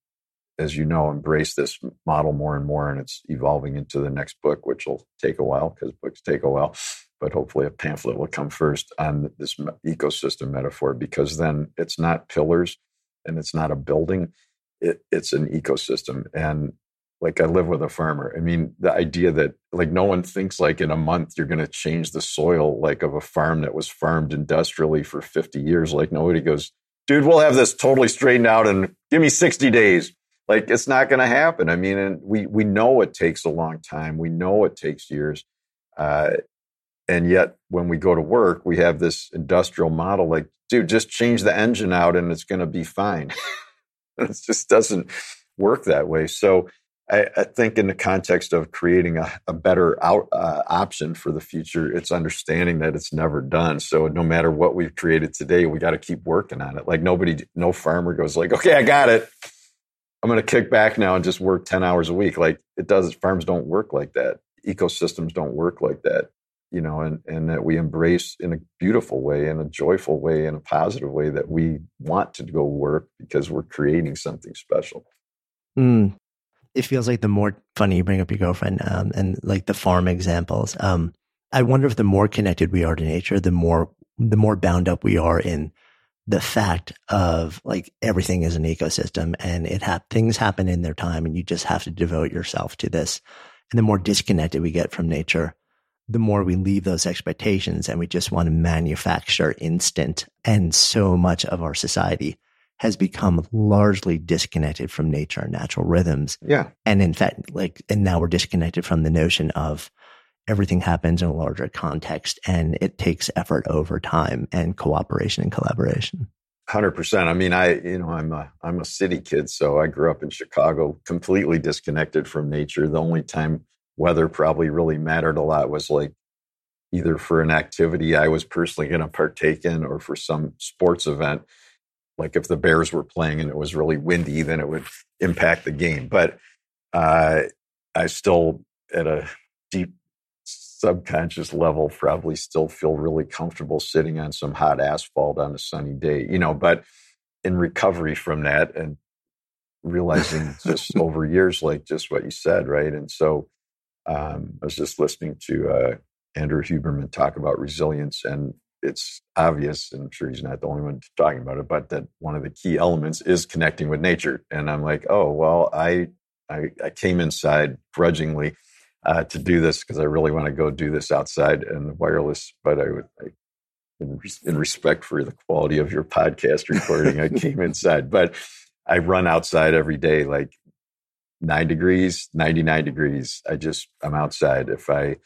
as you know, embraced this model more and more, and it's evolving into the next book, which will take a while because books take a while. But hopefully, a pamphlet will come first on this ecosystem metaphor because then it's not pillars and it's not a building; it, it's an ecosystem. And like I live with a farmer. I mean, the idea that like no one thinks like in a month you're going to change the soil like of a farm that was farmed industrially for 50 years. Like nobody goes, dude, we'll have this totally straightened out and give me 60 days. Like it's not going to happen. I mean, and we we know it takes a long time. We know it takes years. Uh, and yet when we go to work, we have this industrial model like, dude, just change the engine out and it's going to be fine. it just doesn't work that way. So I, I, think in the context of creating a, a better out, uh, option for the future, it's understanding that it's never done. So no matter what we've created today, we got to keep working on it. Like nobody, no farmer goes like, okay, I got it. I'm going to kick back now and just work 10 hours a week. Like it does. Farms don't work like that. Ecosystems don't work like that, you know, and, and that we embrace in a beautiful way, in a joyful way, in a positive way that we want to go work because we're creating something special. Mm, it feels like the more funny you bring up your girlfriend um, and like the farm examples. Um, I wonder if the more connected we are to nature, the more the more bound up we are in the fact of like everything is an ecosystem and it ha- things happen in their time and you just have to devote yourself to this. And the more disconnected we get from nature, the more we leave those expectations and we just want to manufacture instant. And so much of our society has become largely disconnected from nature and natural rhythms. Yeah. And in fact, like, and now we're disconnected from the notion of everything happens in a larger context and it takes effort over time and cooperation and collaboration. Hundred percent. I mean, I you know I'm a I'm a city kid, so I grew up in Chicago, completely disconnected from nature. The only time weather probably really mattered a lot was like either for an activity I was personally going to partake in, or for some sports event like if the Bears were playing and it was really windy, then it would impact the game. But uh, I still, at a deep subconscious level, probably still feel really comfortable sitting on some hot asphalt on a sunny day, you know. But in recovery from that and realizing just over years, like just what you said, right? And so um, I was just listening to uh, Andrew Huberman talk about resilience and it's obvious, and I'm sure he's not the only one talking about it, but that one of the key elements is connecting with nature. And I'm like, oh, well, I, I, I came inside grudgingly uh, to do this because I really want to go do this outside and wireless, but I would, I, in, in respect for the quality of your podcast recording, I came inside, but I run outside every day, like nine degrees, 99 degrees. I just, I'm outside. If I,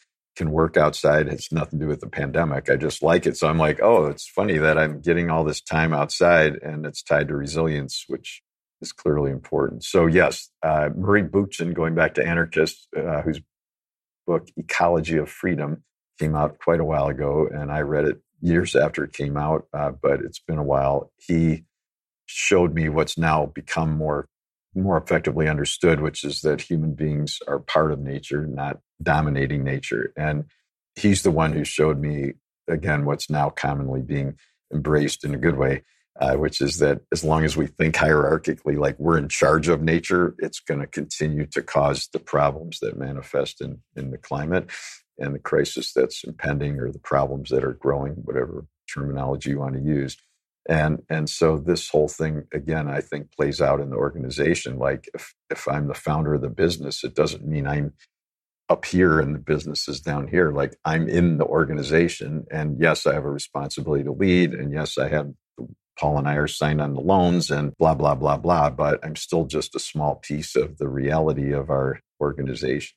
can work outside. has nothing to do with the pandemic. I just like it. So I'm like, oh, it's funny that I'm getting all this time outside and it's tied to resilience, which is clearly important. So, yes, uh, Murray Bookchin, going back to Anarchist, uh, whose book, Ecology of Freedom, came out quite a while ago. And I read it years after it came out, uh, but it's been a while. He showed me what's now become more more effectively understood, which is that human beings are part of nature, not dominating nature. And he's the one who showed me, again, what's now commonly being embraced in a good way, uh, which is that as long as we think hierarchically, like we're in charge of nature, it's going to continue to cause the problems that manifest in, in the climate and the crisis that's impending or the problems that are growing, whatever terminology you want to use and and so this whole thing again i think plays out in the organization like if if i'm the founder of the business it doesn't mean i'm up here and the business is down here. Like i'm in the organization and yes i have a responsibility to lead and yes i have paul and i are signed on the loans and blah blah blah blah but i'm still just a small piece of the reality of our organization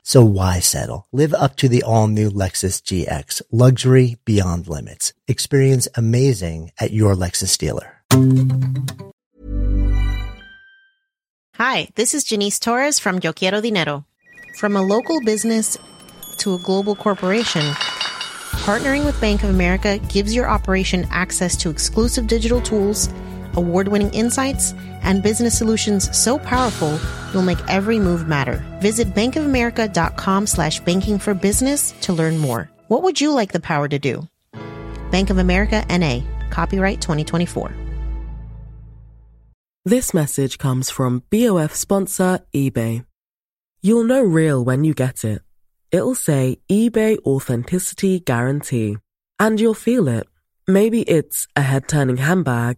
So why settle? Live up to the all new Lexus GX, luxury beyond limits. Experience amazing at your Lexus dealer. Hi, this is Janice Torres from Yo Quiero Dinero. From a local business to a global corporation, partnering with Bank of America gives your operation access to exclusive digital tools, award winning insights, and business solutions so powerful you'll make every move matter. Visit bankofamerica.com slash banking for business to learn more. What would you like the power to do? Bank of America NA, copyright 2024. This message comes from BOF sponsor eBay. You'll know real when you get it. It'll say eBay Authenticity Guarantee. And you'll feel it. Maybe it's a head turning handbag,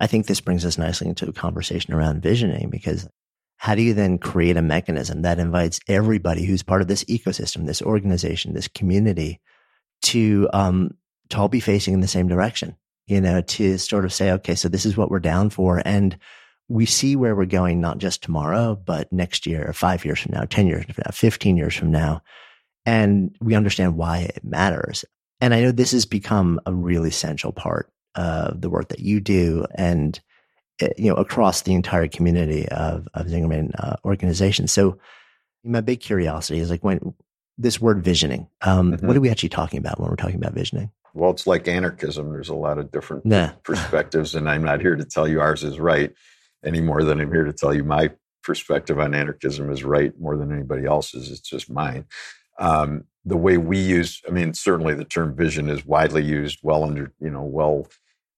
I think this brings us nicely into a conversation around visioning because how do you then create a mechanism that invites everybody who's part of this ecosystem, this organization, this community to, um, to all be facing in the same direction, you know, to sort of say, okay, so this is what we're down for. And we see where we're going, not just tomorrow, but next year, five years from now, 10 years from now, 15 years from now. And we understand why it matters. And I know this has become a really essential part uh, the work that you do and uh, you know across the entire community of of Zingerman uh, organizations. So my big curiosity is like when this word visioning. Um, mm-hmm. What are we actually talking about when we're talking about visioning? Well, it's like anarchism. There's a lot of different nah. perspectives, and I'm not here to tell you ours is right any more than I'm here to tell you my perspective on anarchism is right more than anybody else's. It's just mine. Um, the way we use, I mean, certainly the term vision is widely used, well under, you know, well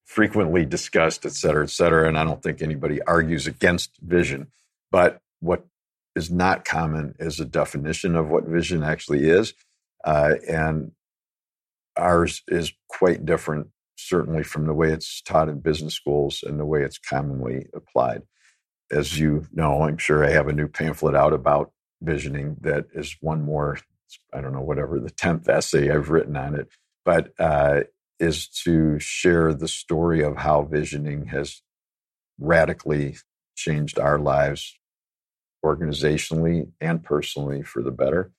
frequently discussed, et cetera, et cetera. And I don't think anybody argues against vision. But what is not common is a definition of what vision actually is. Uh, and ours is quite different, certainly from the way it's taught in business schools and the way it's commonly applied. As you know, I'm sure I have a new pamphlet out about visioning that is one more I don't know, whatever the 10th essay I've written on it, but uh, is to share the story of how visioning has radically changed our lives organizationally and personally for the better.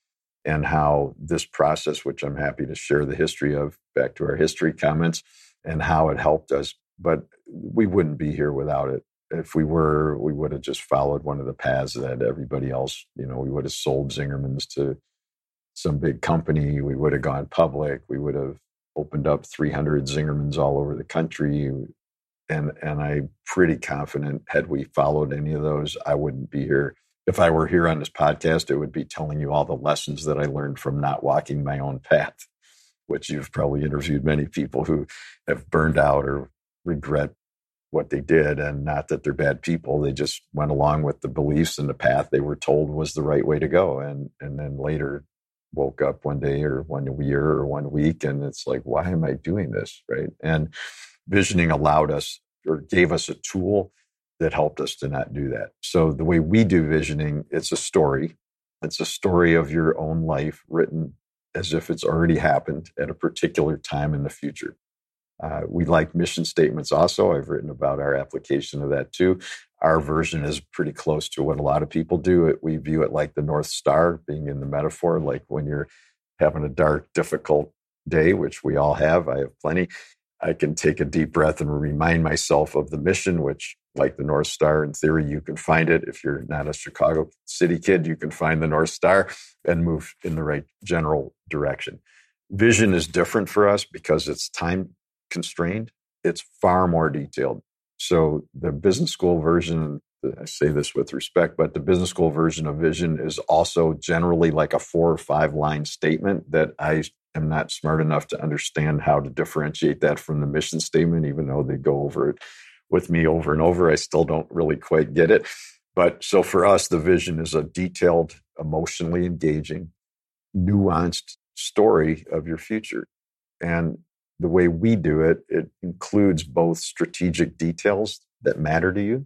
And how this process, which I'm happy to share the history of, back to our history comments, and how it helped us. But we wouldn't be here without it. If we were, we would have just followed one of the paths that everybody else, you know, we would have sold Zingerman's to some big company. We would have gone public. We would have opened up 300 Zingermans all over the country. And, and I'm pretty confident, had we followed any of those, I wouldn't be here. If I were here on this podcast, it would be telling you all the lessons that I learned from not walking my own path, which you've probably interviewed many people who have burned out or regret what they did and not that they're bad people they just went along with the beliefs and the path they were told was the right way to go and and then later woke up one day or one year or one week and it's like why am i doing this right and visioning allowed us or gave us a tool that helped us to not do that. So the way we do visioning, it's a story. It's a story of your own life written as if it's already happened at a particular time in the future. Uh, we like mission statements also. I've written about our application of that too. Our version is pretty close to what a lot of people do. We view it like the North Star, being in the metaphor, like when you're having a dark, difficult day, which we all have. I have plenty. I can take a deep breath and remind myself of the mission, which, like the North Star, in theory, you can find it. If you're not a Chicago City kid, you can find the North Star and move in the right general direction. Vision is different for us because it's time constrained, it's far more detailed. So the business school version, I say this with respect, but the business school version of vision is also generally like a four or five line statement that I am not smart enough to understand how to differentiate that from the mission statement, even though they go over it with me over and over. I still don't really quite get it. But so for us, the vision is a detailed, emotionally engaging, nuanced story of your future. And the way we do it, it includes both strategic details that matter to you.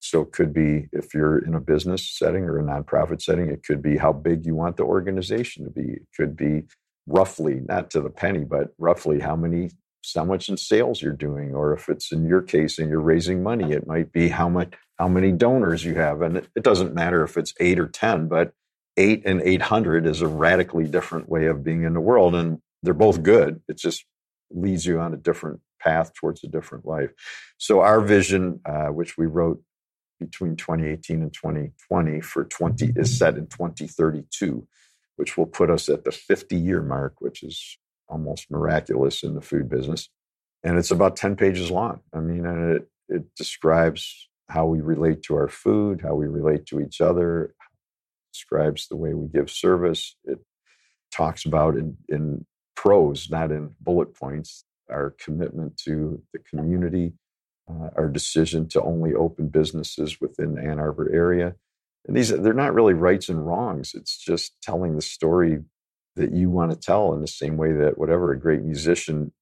So it could be if you're in a business setting or a nonprofit setting, it could be how big you want the organization to be. It could be roughly, not to the penny, but roughly how many how much in sales you're doing, or if it's in your case and you're raising money, it might be how much how many donors you have. And it, it doesn't matter if it's eight or ten, but eight and eight hundred is a radically different way of being in the world. And they're both good. It's just leads you on a different path towards a different life. So our vision, uh, which we wrote between 2018 and 2020 for 20 is set in 2032 which will put us at the 50 year mark which is almost miraculous in the food business. And it's about 10 pages long. I mean it, it describes how we relate to our food how we relate to each other describes the way we give service. It talks about in, in prose not in bullet points our commitment to the community uh, our decision to only open businesses within the Ann Arbor area. And these they're not really rights and wrongs. It's just telling the story that you want to tell in the same way that whatever a great musician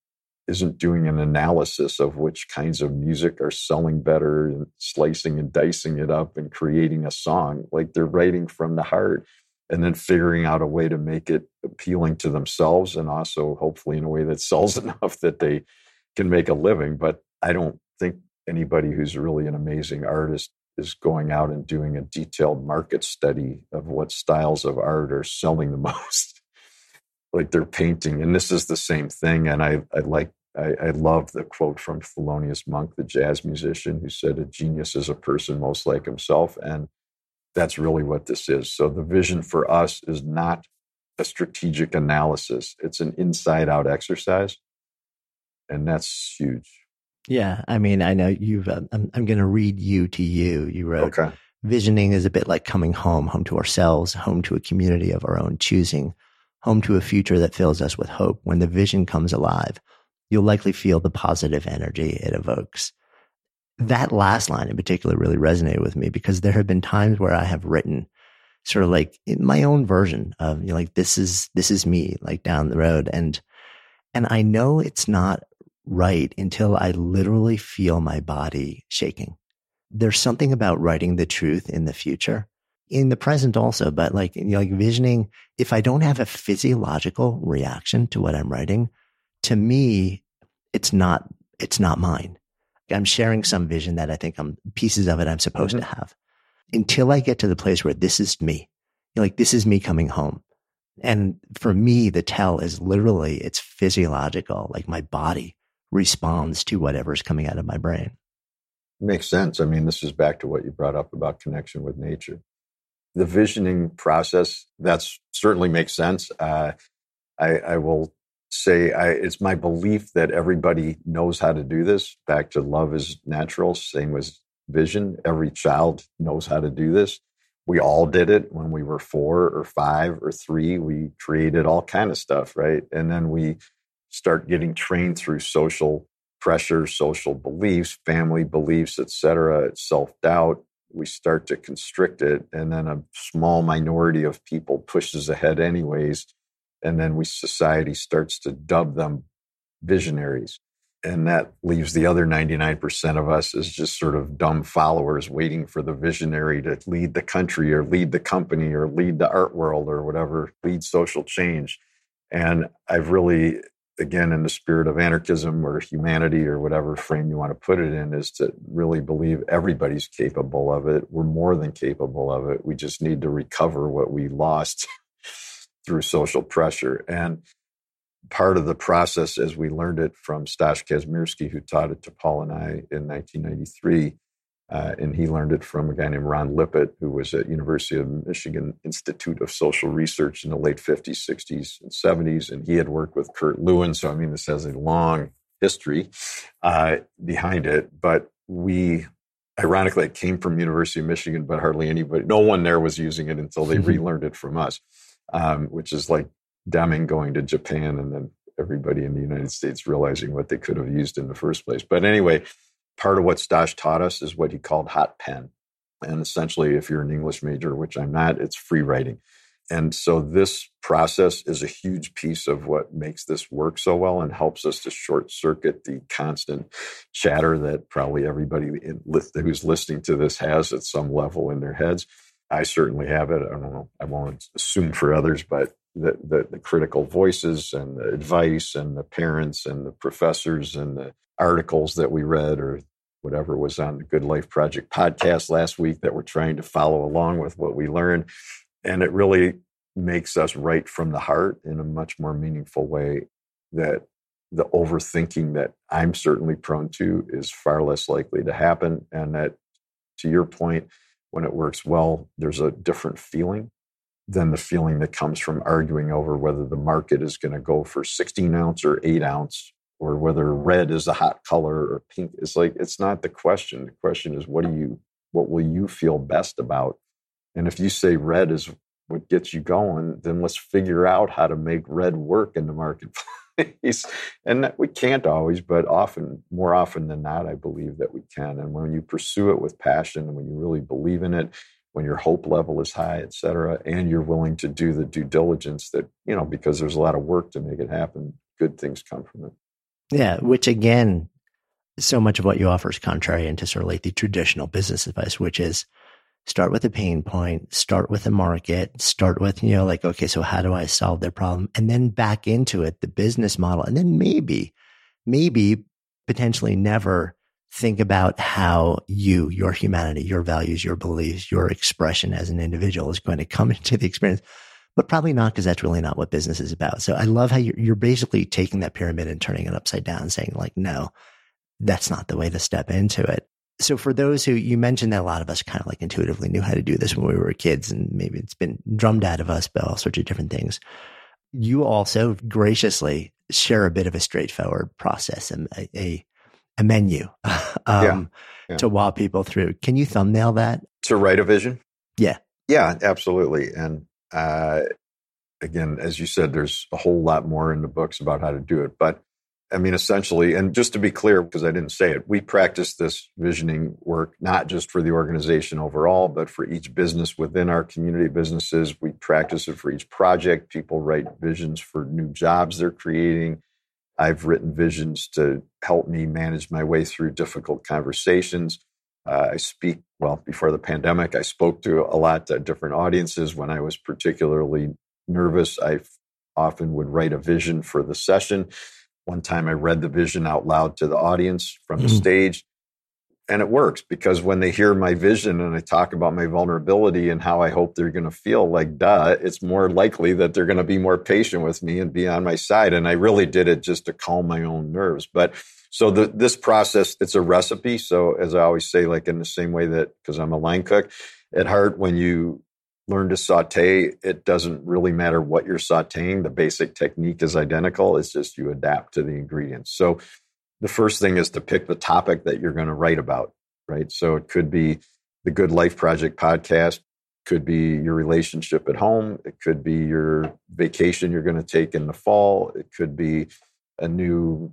isn't doing an analysis of which kinds of music are selling better and slicing and dicing it up and creating a song. Like they're writing from the heart and then figuring out a way to make it appealing to themselves and also hopefully in a way that sells enough that they can make a living. But I don't think anybody who's really an amazing artist is going out and doing a detailed market study of what styles of art are selling the most. like they're painting, and this is the same thing. And I, I like, I, I love the quote from Thelonious Monk, the jazz musician, who said, "A genius is a person most like himself," and that's really what this is. So the vision for us is not a strategic analysis; it's an inside-out exercise, and that's huge. Yeah, I mean, I know you've. Uh, I'm, I'm going to read you to you. You wrote, okay. "Visioning is a bit like coming home, home to ourselves, home to a community of our own choosing, home to a future that fills us with hope. When the vision comes alive, you'll likely feel the positive energy it evokes." That last line in particular really resonated with me because there have been times where I have written sort of like my own version of you know, like this is this is me like down the road and and I know it's not right until I literally feel my body shaking. There's something about writing the truth in the future, in the present also, but like, you know, like visioning, if I don't have a physiological reaction to what I'm writing, to me, it's not, it's not mine. I'm sharing some vision that I think I'm pieces of it I'm supposed mm-hmm. to have until I get to the place where this is me. Like this is me coming home. And for me, the tell is literally, it's physiological, like my body responds to whatever's coming out of my brain. Makes sense. I mean, this is back to what you brought up about connection with nature. The visioning process, that's certainly makes sense. Uh, I, I, will say I, it's my belief that everybody knows how to do this. Back to love is natural, same with vision. Every child knows how to do this. We all did it when we were four or five or three. We created all kind of stuff, right? And then we start getting trained through social pressure, social beliefs, family beliefs, etc., self-doubt, we start to constrict it and then a small minority of people pushes ahead anyways and then we society starts to dub them visionaries and that leaves the other 99% of us as just sort of dumb followers waiting for the visionary to lead the country or lead the company or lead the art world or whatever, lead social change. And I've really, again, in the spirit of anarchism or humanity or whatever frame you want to put it in, is to really believe everybody's capable of it. We're more than capable of it. We just need to recover what we lost through social pressure. And part of the process as we learned it from Stash Kazmierski, who taught it to Paul and I in 1993. Uh, and he learned it from a guy named Ron Lippitt, who was at University of Michigan Institute of Social Research in the late 50s, 60s, and 70s. And he had worked with Kurt Lewin. So, I mean, this has a long history uh, behind it. But we, ironically, it came from University of Michigan, but hardly anybody, no one there was using it until they relearned it from us, um, which is like Deming going to Japan and then everybody in the United States realizing what they could have used in the first place. But anyway, part of what Stash taught us is what he called hot pen. And essentially, if you're an English major, which I'm not, it's free writing. And so this process is a huge piece of what makes this work so well and helps us to short circuit the constant chatter that probably everybody who's listening to this has at some level in their heads. I certainly have it. I don't know. I won't assume for others, but the, the, the, critical voices and the advice and the parents and the professors and the articles that we read or whatever was on the Good Life Project podcast last week that we're trying to follow along with what we learned. And it really makes us write from the heart in a much more meaningful way that the overthinking that I'm certainly prone to is far less likely to happen. And that, to your point, when it works well, there's a different feeling than the feeling that comes from arguing over whether the market is going to go for 16 ounce or 8 ounce or whether red is a hot color or pink. It's like it's not the question. The question is what do you what will you feel best about? And if you say red is what gets you going then let's figure out how to make red work in the marketplace and we can't always but often more often than not i believe that we can and when you pursue it with passion and when you really believe in it when your hope level is high, et cetera, and you're willing to do the due diligence that, you know, because there's a lot of work to make it happen, good things come from it. Yeah, which again, so much of what you offer is contrary into sort of like the traditional business advice, which is start with a pain point, start with a market, start with, you know, like, okay, so how do I solve their problem? And then back into it, the business model. And then maybe, maybe potentially never think about how you, your humanity, your values, your beliefs, your expression as an individual is going to come into the experience, but probably not because that's really not what business is about. So I love how you're, you're basically taking that pyramid and turning it upside down saying like, no, that's not the way to step into it. So for those who you mentioned that a lot of us kind of like intuitively knew how to do this when we were kids and maybe it's been drummed out of us by all sorts of different things. You also graciously share a bit of a straightforward process and a, a a menu um, yeah, yeah. to walk people through. Can you thumbnail that? To write a vision? Yeah. Yeah, absolutely. And uh, again, as you said, there's a whole lot more in the books about how to do it. But I mean, essentially, and just to be clear, because I didn't say it, we practice this visioning work not just for the organization overall, but for each business within our community businesses. We practice it for each project. People write visions for new jobs they're creating. I've written visions to help me manage my way through difficult conversations. Uh, I speak, well, before the pandemic, I spoke to a lot of different audiences. When I was particularly nervous, I often would write a vision for the session. One time I read the vision out loud to the audience from the mm. stage and it works because when they hear my vision and I talk about my vulnerability and how I hope they're going to feel like duh, it's more likely that they're going to be more patient with me and be on my side. And I really did it just to calm my own nerves. But so the, this process, it's a recipe. So as I always say, like in the same way that, because I'm a line cook at heart, when you learn to saute, it doesn't really matter what you're sauteing. The basic technique is identical. It's just you adapt to the ingredients. So the first thing is to pick the topic that you're going to write about, right? So it could be the Good Life Project podcast, could be your relationship at home, it could be your vacation you're going to take in the fall, it could be a new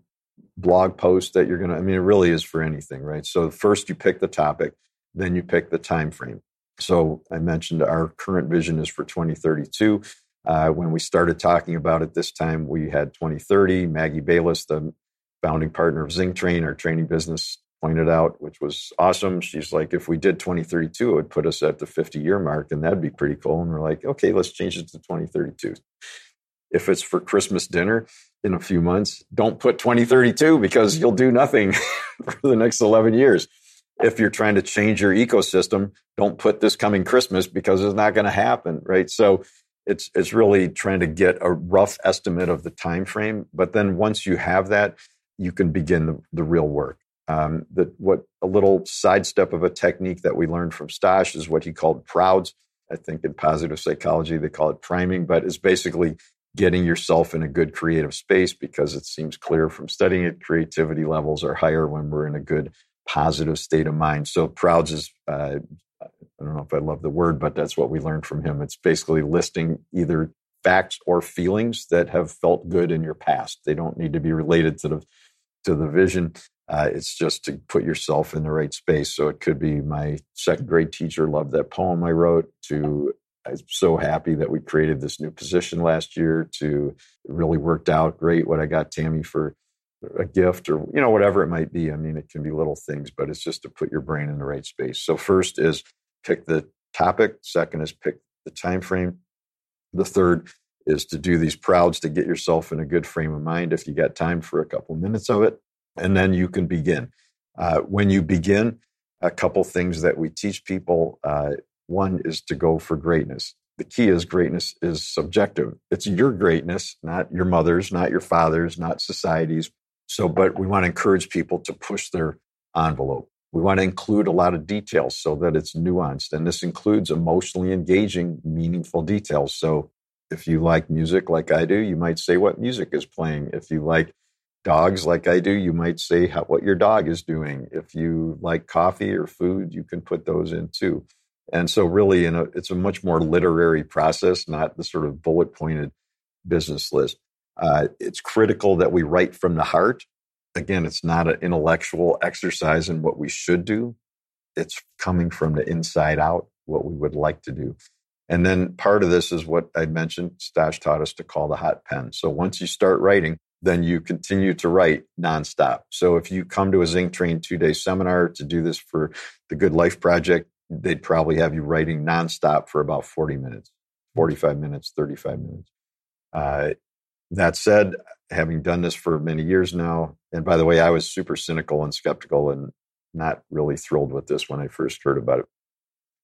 blog post that you're going to I mean it really is for anything, right? So first you pick the topic, then you pick the time frame. So I mentioned our current vision is for 2032. Uh, when we started talking about it this time, we had 2030. Maggie Bayless, the founding partner of ZingTrain, our training business, pointed out, which was awesome. She's like, if we did 2032, it would put us at the 50 year mark, and that'd be pretty cool. And we're like, okay, let's change it to 2032. If it's for Christmas dinner in a few months, don't put 2032 because you'll do nothing for the next 11 years. If you're trying to change your ecosystem, don't put this coming Christmas because it's not going to happen, right? So it's it's really trying to get a rough estimate of the time frame. But then once you have that, you can begin the, the real work. Um, that what a little sidestep of a technique that we learned from Stosh is what he called prouds. I think in positive psychology they call it priming, but it's basically getting yourself in a good creative space because it seems clear from studying it, creativity levels are higher when we're in a good positive state of mind. So prouds is uh, I don't know if I love the word, but that's what we learned from him. It's basically listing either facts or feelings that have felt good in your past. They don't need to be related to the to the vision. Uh, it's just to put yourself in the right space. So it could be my second grade teacher loved that poem I wrote. To I'm so happy that we created this new position last year. To really worked out great. What I got Tammy for a gift or you know whatever it might be. I mean, it can be little things, but it's just to put your brain in the right space. So first is pick the topic. Second is pick the time frame. The third is to do these prouds to get yourself in a good frame of mind if you got time for a couple minutes of it. And then you can begin. Uh, when you begin, a couple things that we teach people. Uh, one is to go for greatness. The key is greatness is subjective. It's your greatness, not your mother's, not your father's, not society's. So, but we want to encourage people to push their envelope. We want to include a lot of details so that it's nuanced. And this includes emotionally engaging, meaningful details. So if you like music like I do, you might say what music is playing. If you like dogs like I do, you might say how, what your dog is doing. If you like coffee or food, you can put those in too. And so, really, a, it's a much more literary process, not the sort of bullet pointed business list. Uh, it's critical that we write from the heart again, it's not an intellectual exercise in what we should do. It's coming from the inside out, what we would like to do. And then part of this is what I mentioned, Stash taught us to call the hot pen. So once you start writing, then you continue to write nonstop. So if you come to a ZingTrain two day seminar to do this for the Good Life Project, they'd probably have you writing nonstop for about 40 minutes, 45 minutes, 35 minutes. Uh, that said, having done this for many years now, and by the way, I was super cynical and skeptical and not really thrilled with this when I first heard about it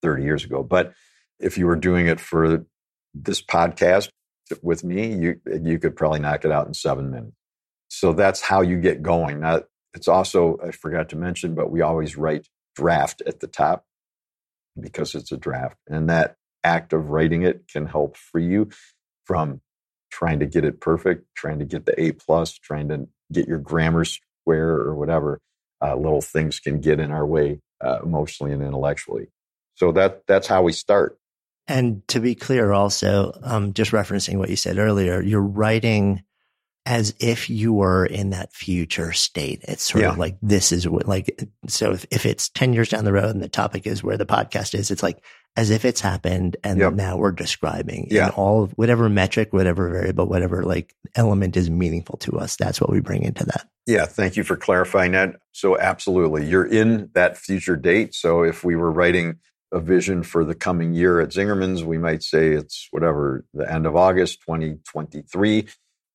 30 years ago. But if you were doing it for this podcast with me, you you could probably knock it out in seven minutes. So that's how you get going. Now, it's also I forgot to mention, but we always write draft at the top because it's a draft, and that act of writing it can help free you from trying to get it perfect, trying to get the A plus, trying to get your grammar square or whatever. Uh, little things can get in our way uh, emotionally and intellectually. So that that's how we start. And to be clear, also, um, just referencing what you said earlier, you're writing as if you were in that future state. It's sort yeah. of like this is what, like, so if, if it's 10 years down the road and the topic is where the podcast is, it's like as if it's happened and yep. now we're describing yeah. and all of whatever metric, whatever variable, whatever like element is meaningful to us. That's what we bring into that. Yeah. Thank you for clarifying that. So absolutely. You're in that future date. So if we were writing a vision for the coming year at Zingerman's, we might say it's whatever, the end of August 2023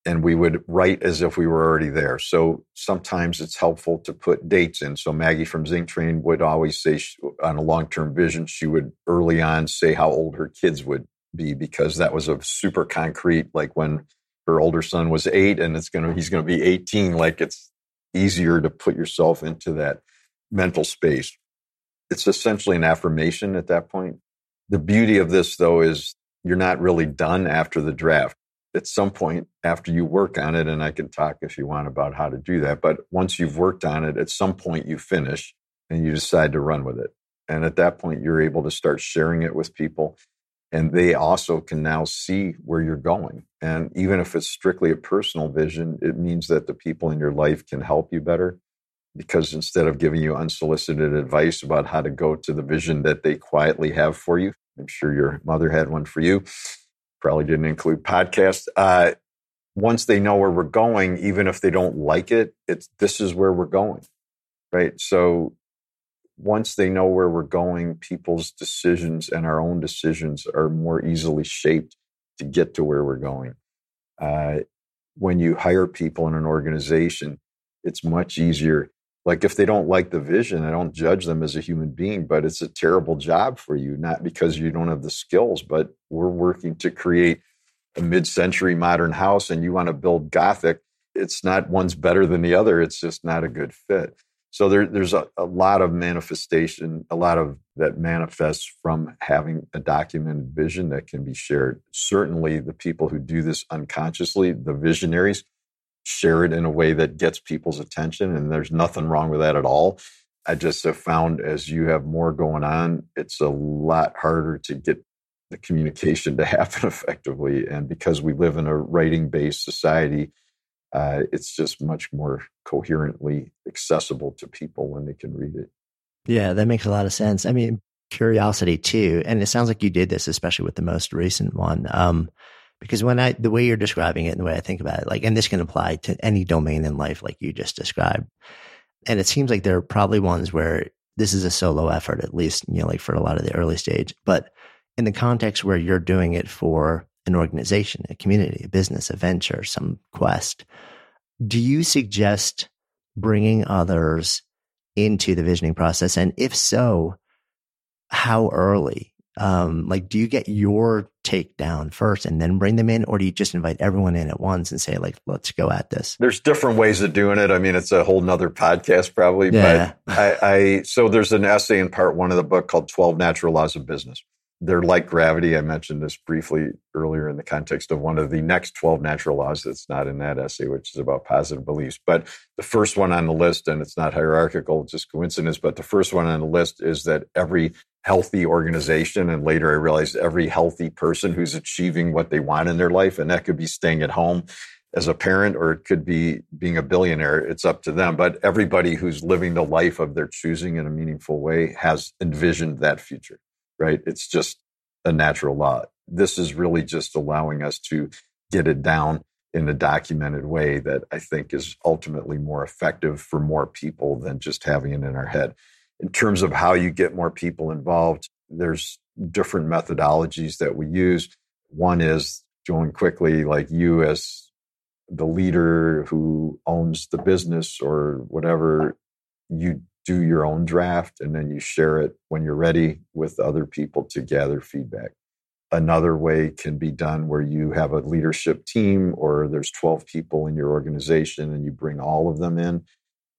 and we would write as if we were already there. So sometimes it's helpful to put dates in. So Maggie from ZingTrain would always say on a long term vision, she would early on say how old her kids would be because that was a super concrete, like when her older son was eight and it's going to, he's going to be 18. Like it's easier to put yourself into that mental space. It's essentially an affirmation at that point. The beauty of this though is you're not really done after the draft at some point after you work on it, and I can talk if you want about how to do that. But once you've worked on it, at some point you finish and you decide to run with it. And at that point, you're able to start sharing it with people. And they also can now see where you're going. And even if it's strictly a personal vision, it means that the people in your life can help you better. Because instead of giving you unsolicited advice about how to go to the vision that they quietly have for you, I'm sure your mother had one for you probably didn't include podcasts. Uh, once they know where we're going, even if they don't like it, it's this is where we're going. Right. So once they know where we're going, people's decisions and our own decisions are more easily shaped to get to where we're going. Uh, when you hire people in an organization, it's much easier. Like if they don't like the vision, I don't judge them as a human being, but it's a terrible job for you, not because you don't have the skills, but we're working to create a mid-century modern house and you want to build Gothic. It's not one's better than the other. It's just not a good fit. So there, there's a, a lot of manifestation, a lot of that manifests from having a documented vision that can be shared. Certainly, the people who do this unconsciously, the visionaries, share it in a way that gets people's attention, and there's nothing wrong with that at all. I just have found as you have more going on, it's a lot harder to get the communication to happen effectively. And because we live in a writing based society, uh, it's just much more coherently accessible to people when they can read it. Yeah, that makes a lot of sense. I mean, curiosity too, and it sounds like you did this, especially with the most recent one. Um, because when I, the way you're describing it and the way I think about it, like, and this can apply to any domain in life, like you just described. And it seems like there are probably ones where this is a solo effort, at least, you know, like for a lot of the early stage. But in the context where you're doing it for an organization, a community, a business, a venture, some quest. Do you suggest bringing others into the visioning process? And if so, how early? Um, like, do you get your take down first and then bring them in, or do you just invite everyone in at once and say, like, let's go at this? There's different ways of doing it. I mean, it's a whole nother podcast probably, yeah. but I, I, so there's an essay in part one of the book called 12 Natural Laws of Business they're like gravity. I mentioned this briefly earlier in the context of one of the next 12 natural laws that's not in that essay, which is about positive beliefs. But the first one on the list, and it's not hierarchical, just coincidence, but the first one on the list is that every healthy organization, and later I realized every healthy person who's achieving what they want in their life, and that could be staying at home as a parent or it could be being a billionaire it's up to them but everybody who's living the life of their choosing in a meaningful way has envisioned that future right? It's just a natural law. This is really just allowing us to get it down in a documented way that I think is ultimately more effective for more people than just having it in our head. In terms of how you get more people involved, there's different methodologies that we use. One is going quickly, like you as the leader who owns the business or whatever, you do your own draft and then you share it when you're ready with other people to gather feedback. Another way can be done where you have a leadership team or there's 12 people in your organization and you bring all of them in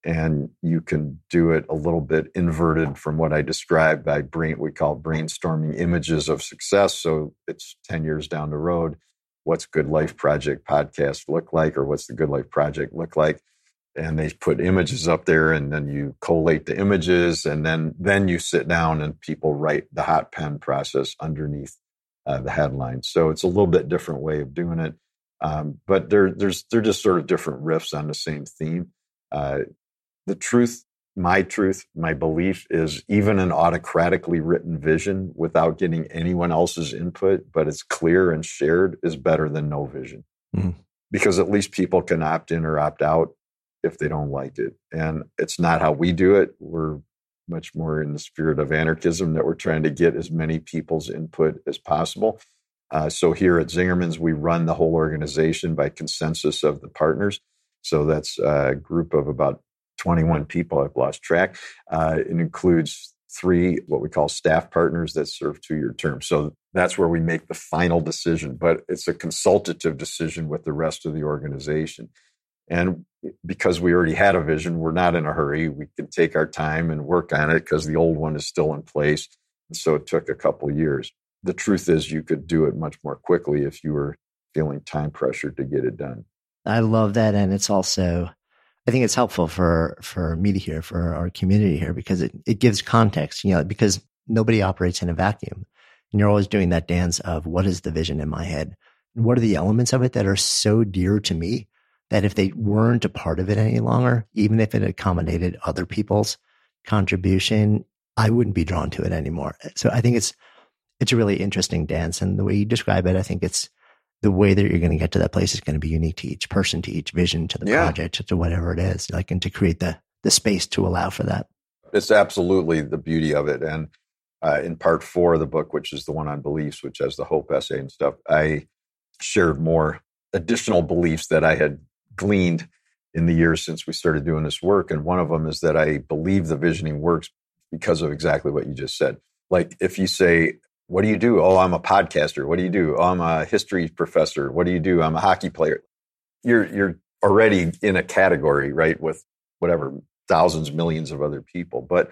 and you can do it a little bit inverted from what I described by brain we call brainstorming images of success so it's 10 years down the road what's good life project podcast look like or what's the good life project look like and they put images up there and then you collate the images and then then you sit down and people write the hot pen process underneath uh, the headline. So it's a little bit different way of doing it um, but they're there's they're just sort of different riffs on the same theme. Uh, the truth my truth my belief is even an autocratically written vision without getting anyone else's input but it's clear and shared is better than no vision. Mm-hmm. because at least people can opt in or opt out if they don't like it. And it's not how we do it. We're much more in the spirit of anarchism that we're trying to get as many people's input as possible. Uh, so here at Zingerman's, we run the whole organization by consensus of the partners. So that's a group of about 21 people. I've lost track. Uh, it includes three what we call staff partners that serve two year terms. So that's where we make the final decision, but it's a consultative decision with the rest of the organization. And because we already had a vision, we're not in a hurry. We can take our time and work on it because the old one is still in place. And so it took a couple years. The truth is, you could do it much more quickly if you were feeling time pressure to get it done. I love that. And it's also, I think it's helpful for, for me to hear, for our community here, because it, it gives context, you know, because nobody operates in a vacuum. And you're always doing that dance of what is the vision in my head? What are the elements of it that are so dear to me that if they weren't a part of it any longer, even if it accommodated other people's contribution, I wouldn't be drawn to it anymore. So I think it's it's a really interesting dance, and the way you describe it, I think it's the way that you're going to get to that place is going to be unique to each person, to each vision, to the Yeah. project, to whatever it is, like, and to create the, the space to allow for that. It's absolutely the beauty of it. And uh, in part four of the book, which is the one on beliefs, which has the hope essay and stuff, I shared more additional beliefs that I had gleaned in the years since we started doing this work. And one of them is that I believe the visioning works because of exactly what you just said. Like if you say, what do you do? Oh, I'm a podcaster. What do you do? Oh, I'm a history professor. What do you do? I'm a hockey player. You're you're already in a category, right, with whatever thousands, millions of other people. But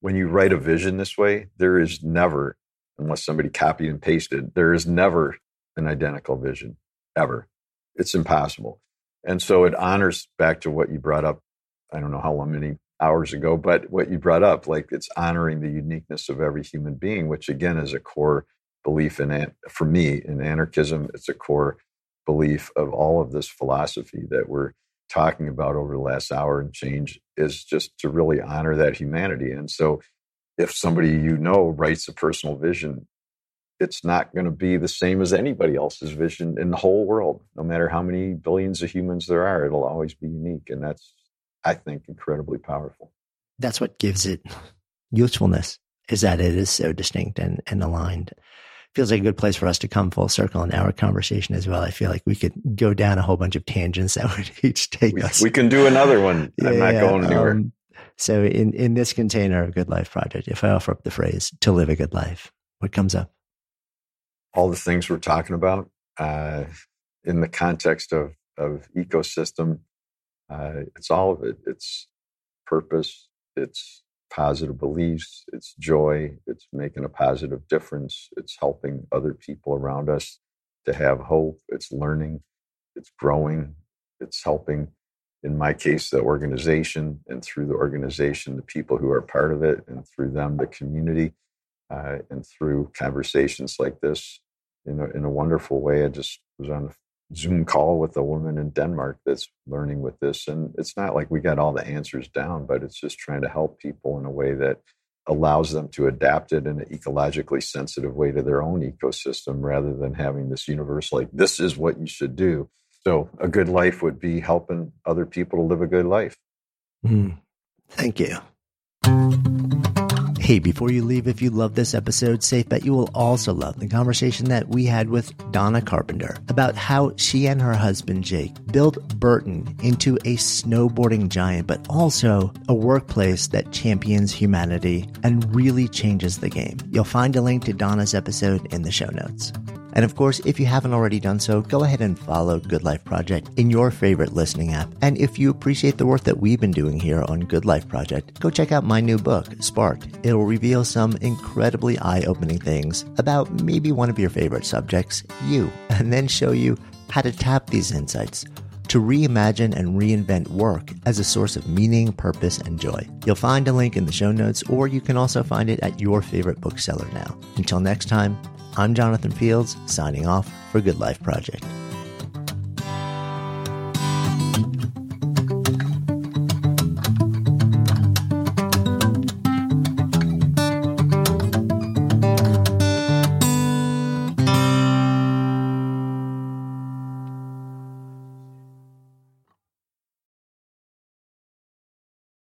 when you write a vision this way, there is never, unless somebody copied and pasted, there is never an identical vision ever. It's impossible. And so it honors back to what you brought up. I don't know how long, many hours ago, but what you brought up, like it's honoring the uniqueness of every human being, which again is a core belief in, for me, in anarchism. It's a core belief of all of this philosophy that we're talking about over the last hour and change is just to really honor that humanity. And so if somebody you know writes a personal vision, it's not going to be the same as anybody else's vision in the whole world. No matter how many billions of humans there are, it'll always be unique. And that's, I think, incredibly powerful. That's what gives it usefulness is that it is so distinct and, and aligned. Feels like a good place for us to come full circle in our conversation as well. I feel like we could go down a whole bunch of tangents that would each take We, us. we can do another one. I'm not Yeah, going anywhere. um, so in, in this container of Good Life Project, if I offer up the phrase to live a good life, what comes up? All the things we're talking about uh, in the context of, of ecosystem. Uh, it's all of it. It's purpose. It's positive beliefs. It's joy. It's making a positive difference. It's helping other people around us to have hope. It's learning. It's growing. It's helping, in my case, the organization, and through the organization, the people who are part of it, and through them, the community, uh, and through conversations like this in a, in a wonderful way. I just was on a Zoom call with a woman in Denmark that's learning with this. And it's not like we got all the answers down, but it's just trying to help people in a way that allows them to adapt it in an ecologically sensitive way to their own ecosystem rather than having this universe like, this is what you should do. So a good life would be helping other people to live a good life. Mm, thank you. Hey, before you leave, if you love this episode, safe bet you will also love the conversation that we had with Donna Carpenter about how she and her husband Jake built Burton into a snowboarding giant, but also a workplace that champions humanity and really changes the game. You'll find a link to Donna's episode in the show notes. And of course, if you haven't already done so, go ahead and follow Good Life Project in your favorite listening app. And if you appreciate the work that we've been doing here on Good Life Project, go check out my new book, Sparked. It'll reveal some incredibly eye opening things about maybe one of your favorite subjects, you, and then show you how to tap these insights to reimagine and reinvent work as a source of meaning, purpose, and joy. You'll find a link in the show notes, or you can also find it at your favorite bookseller now. Until next time, I'm Jonathan Fields, signing off for Good Life Project.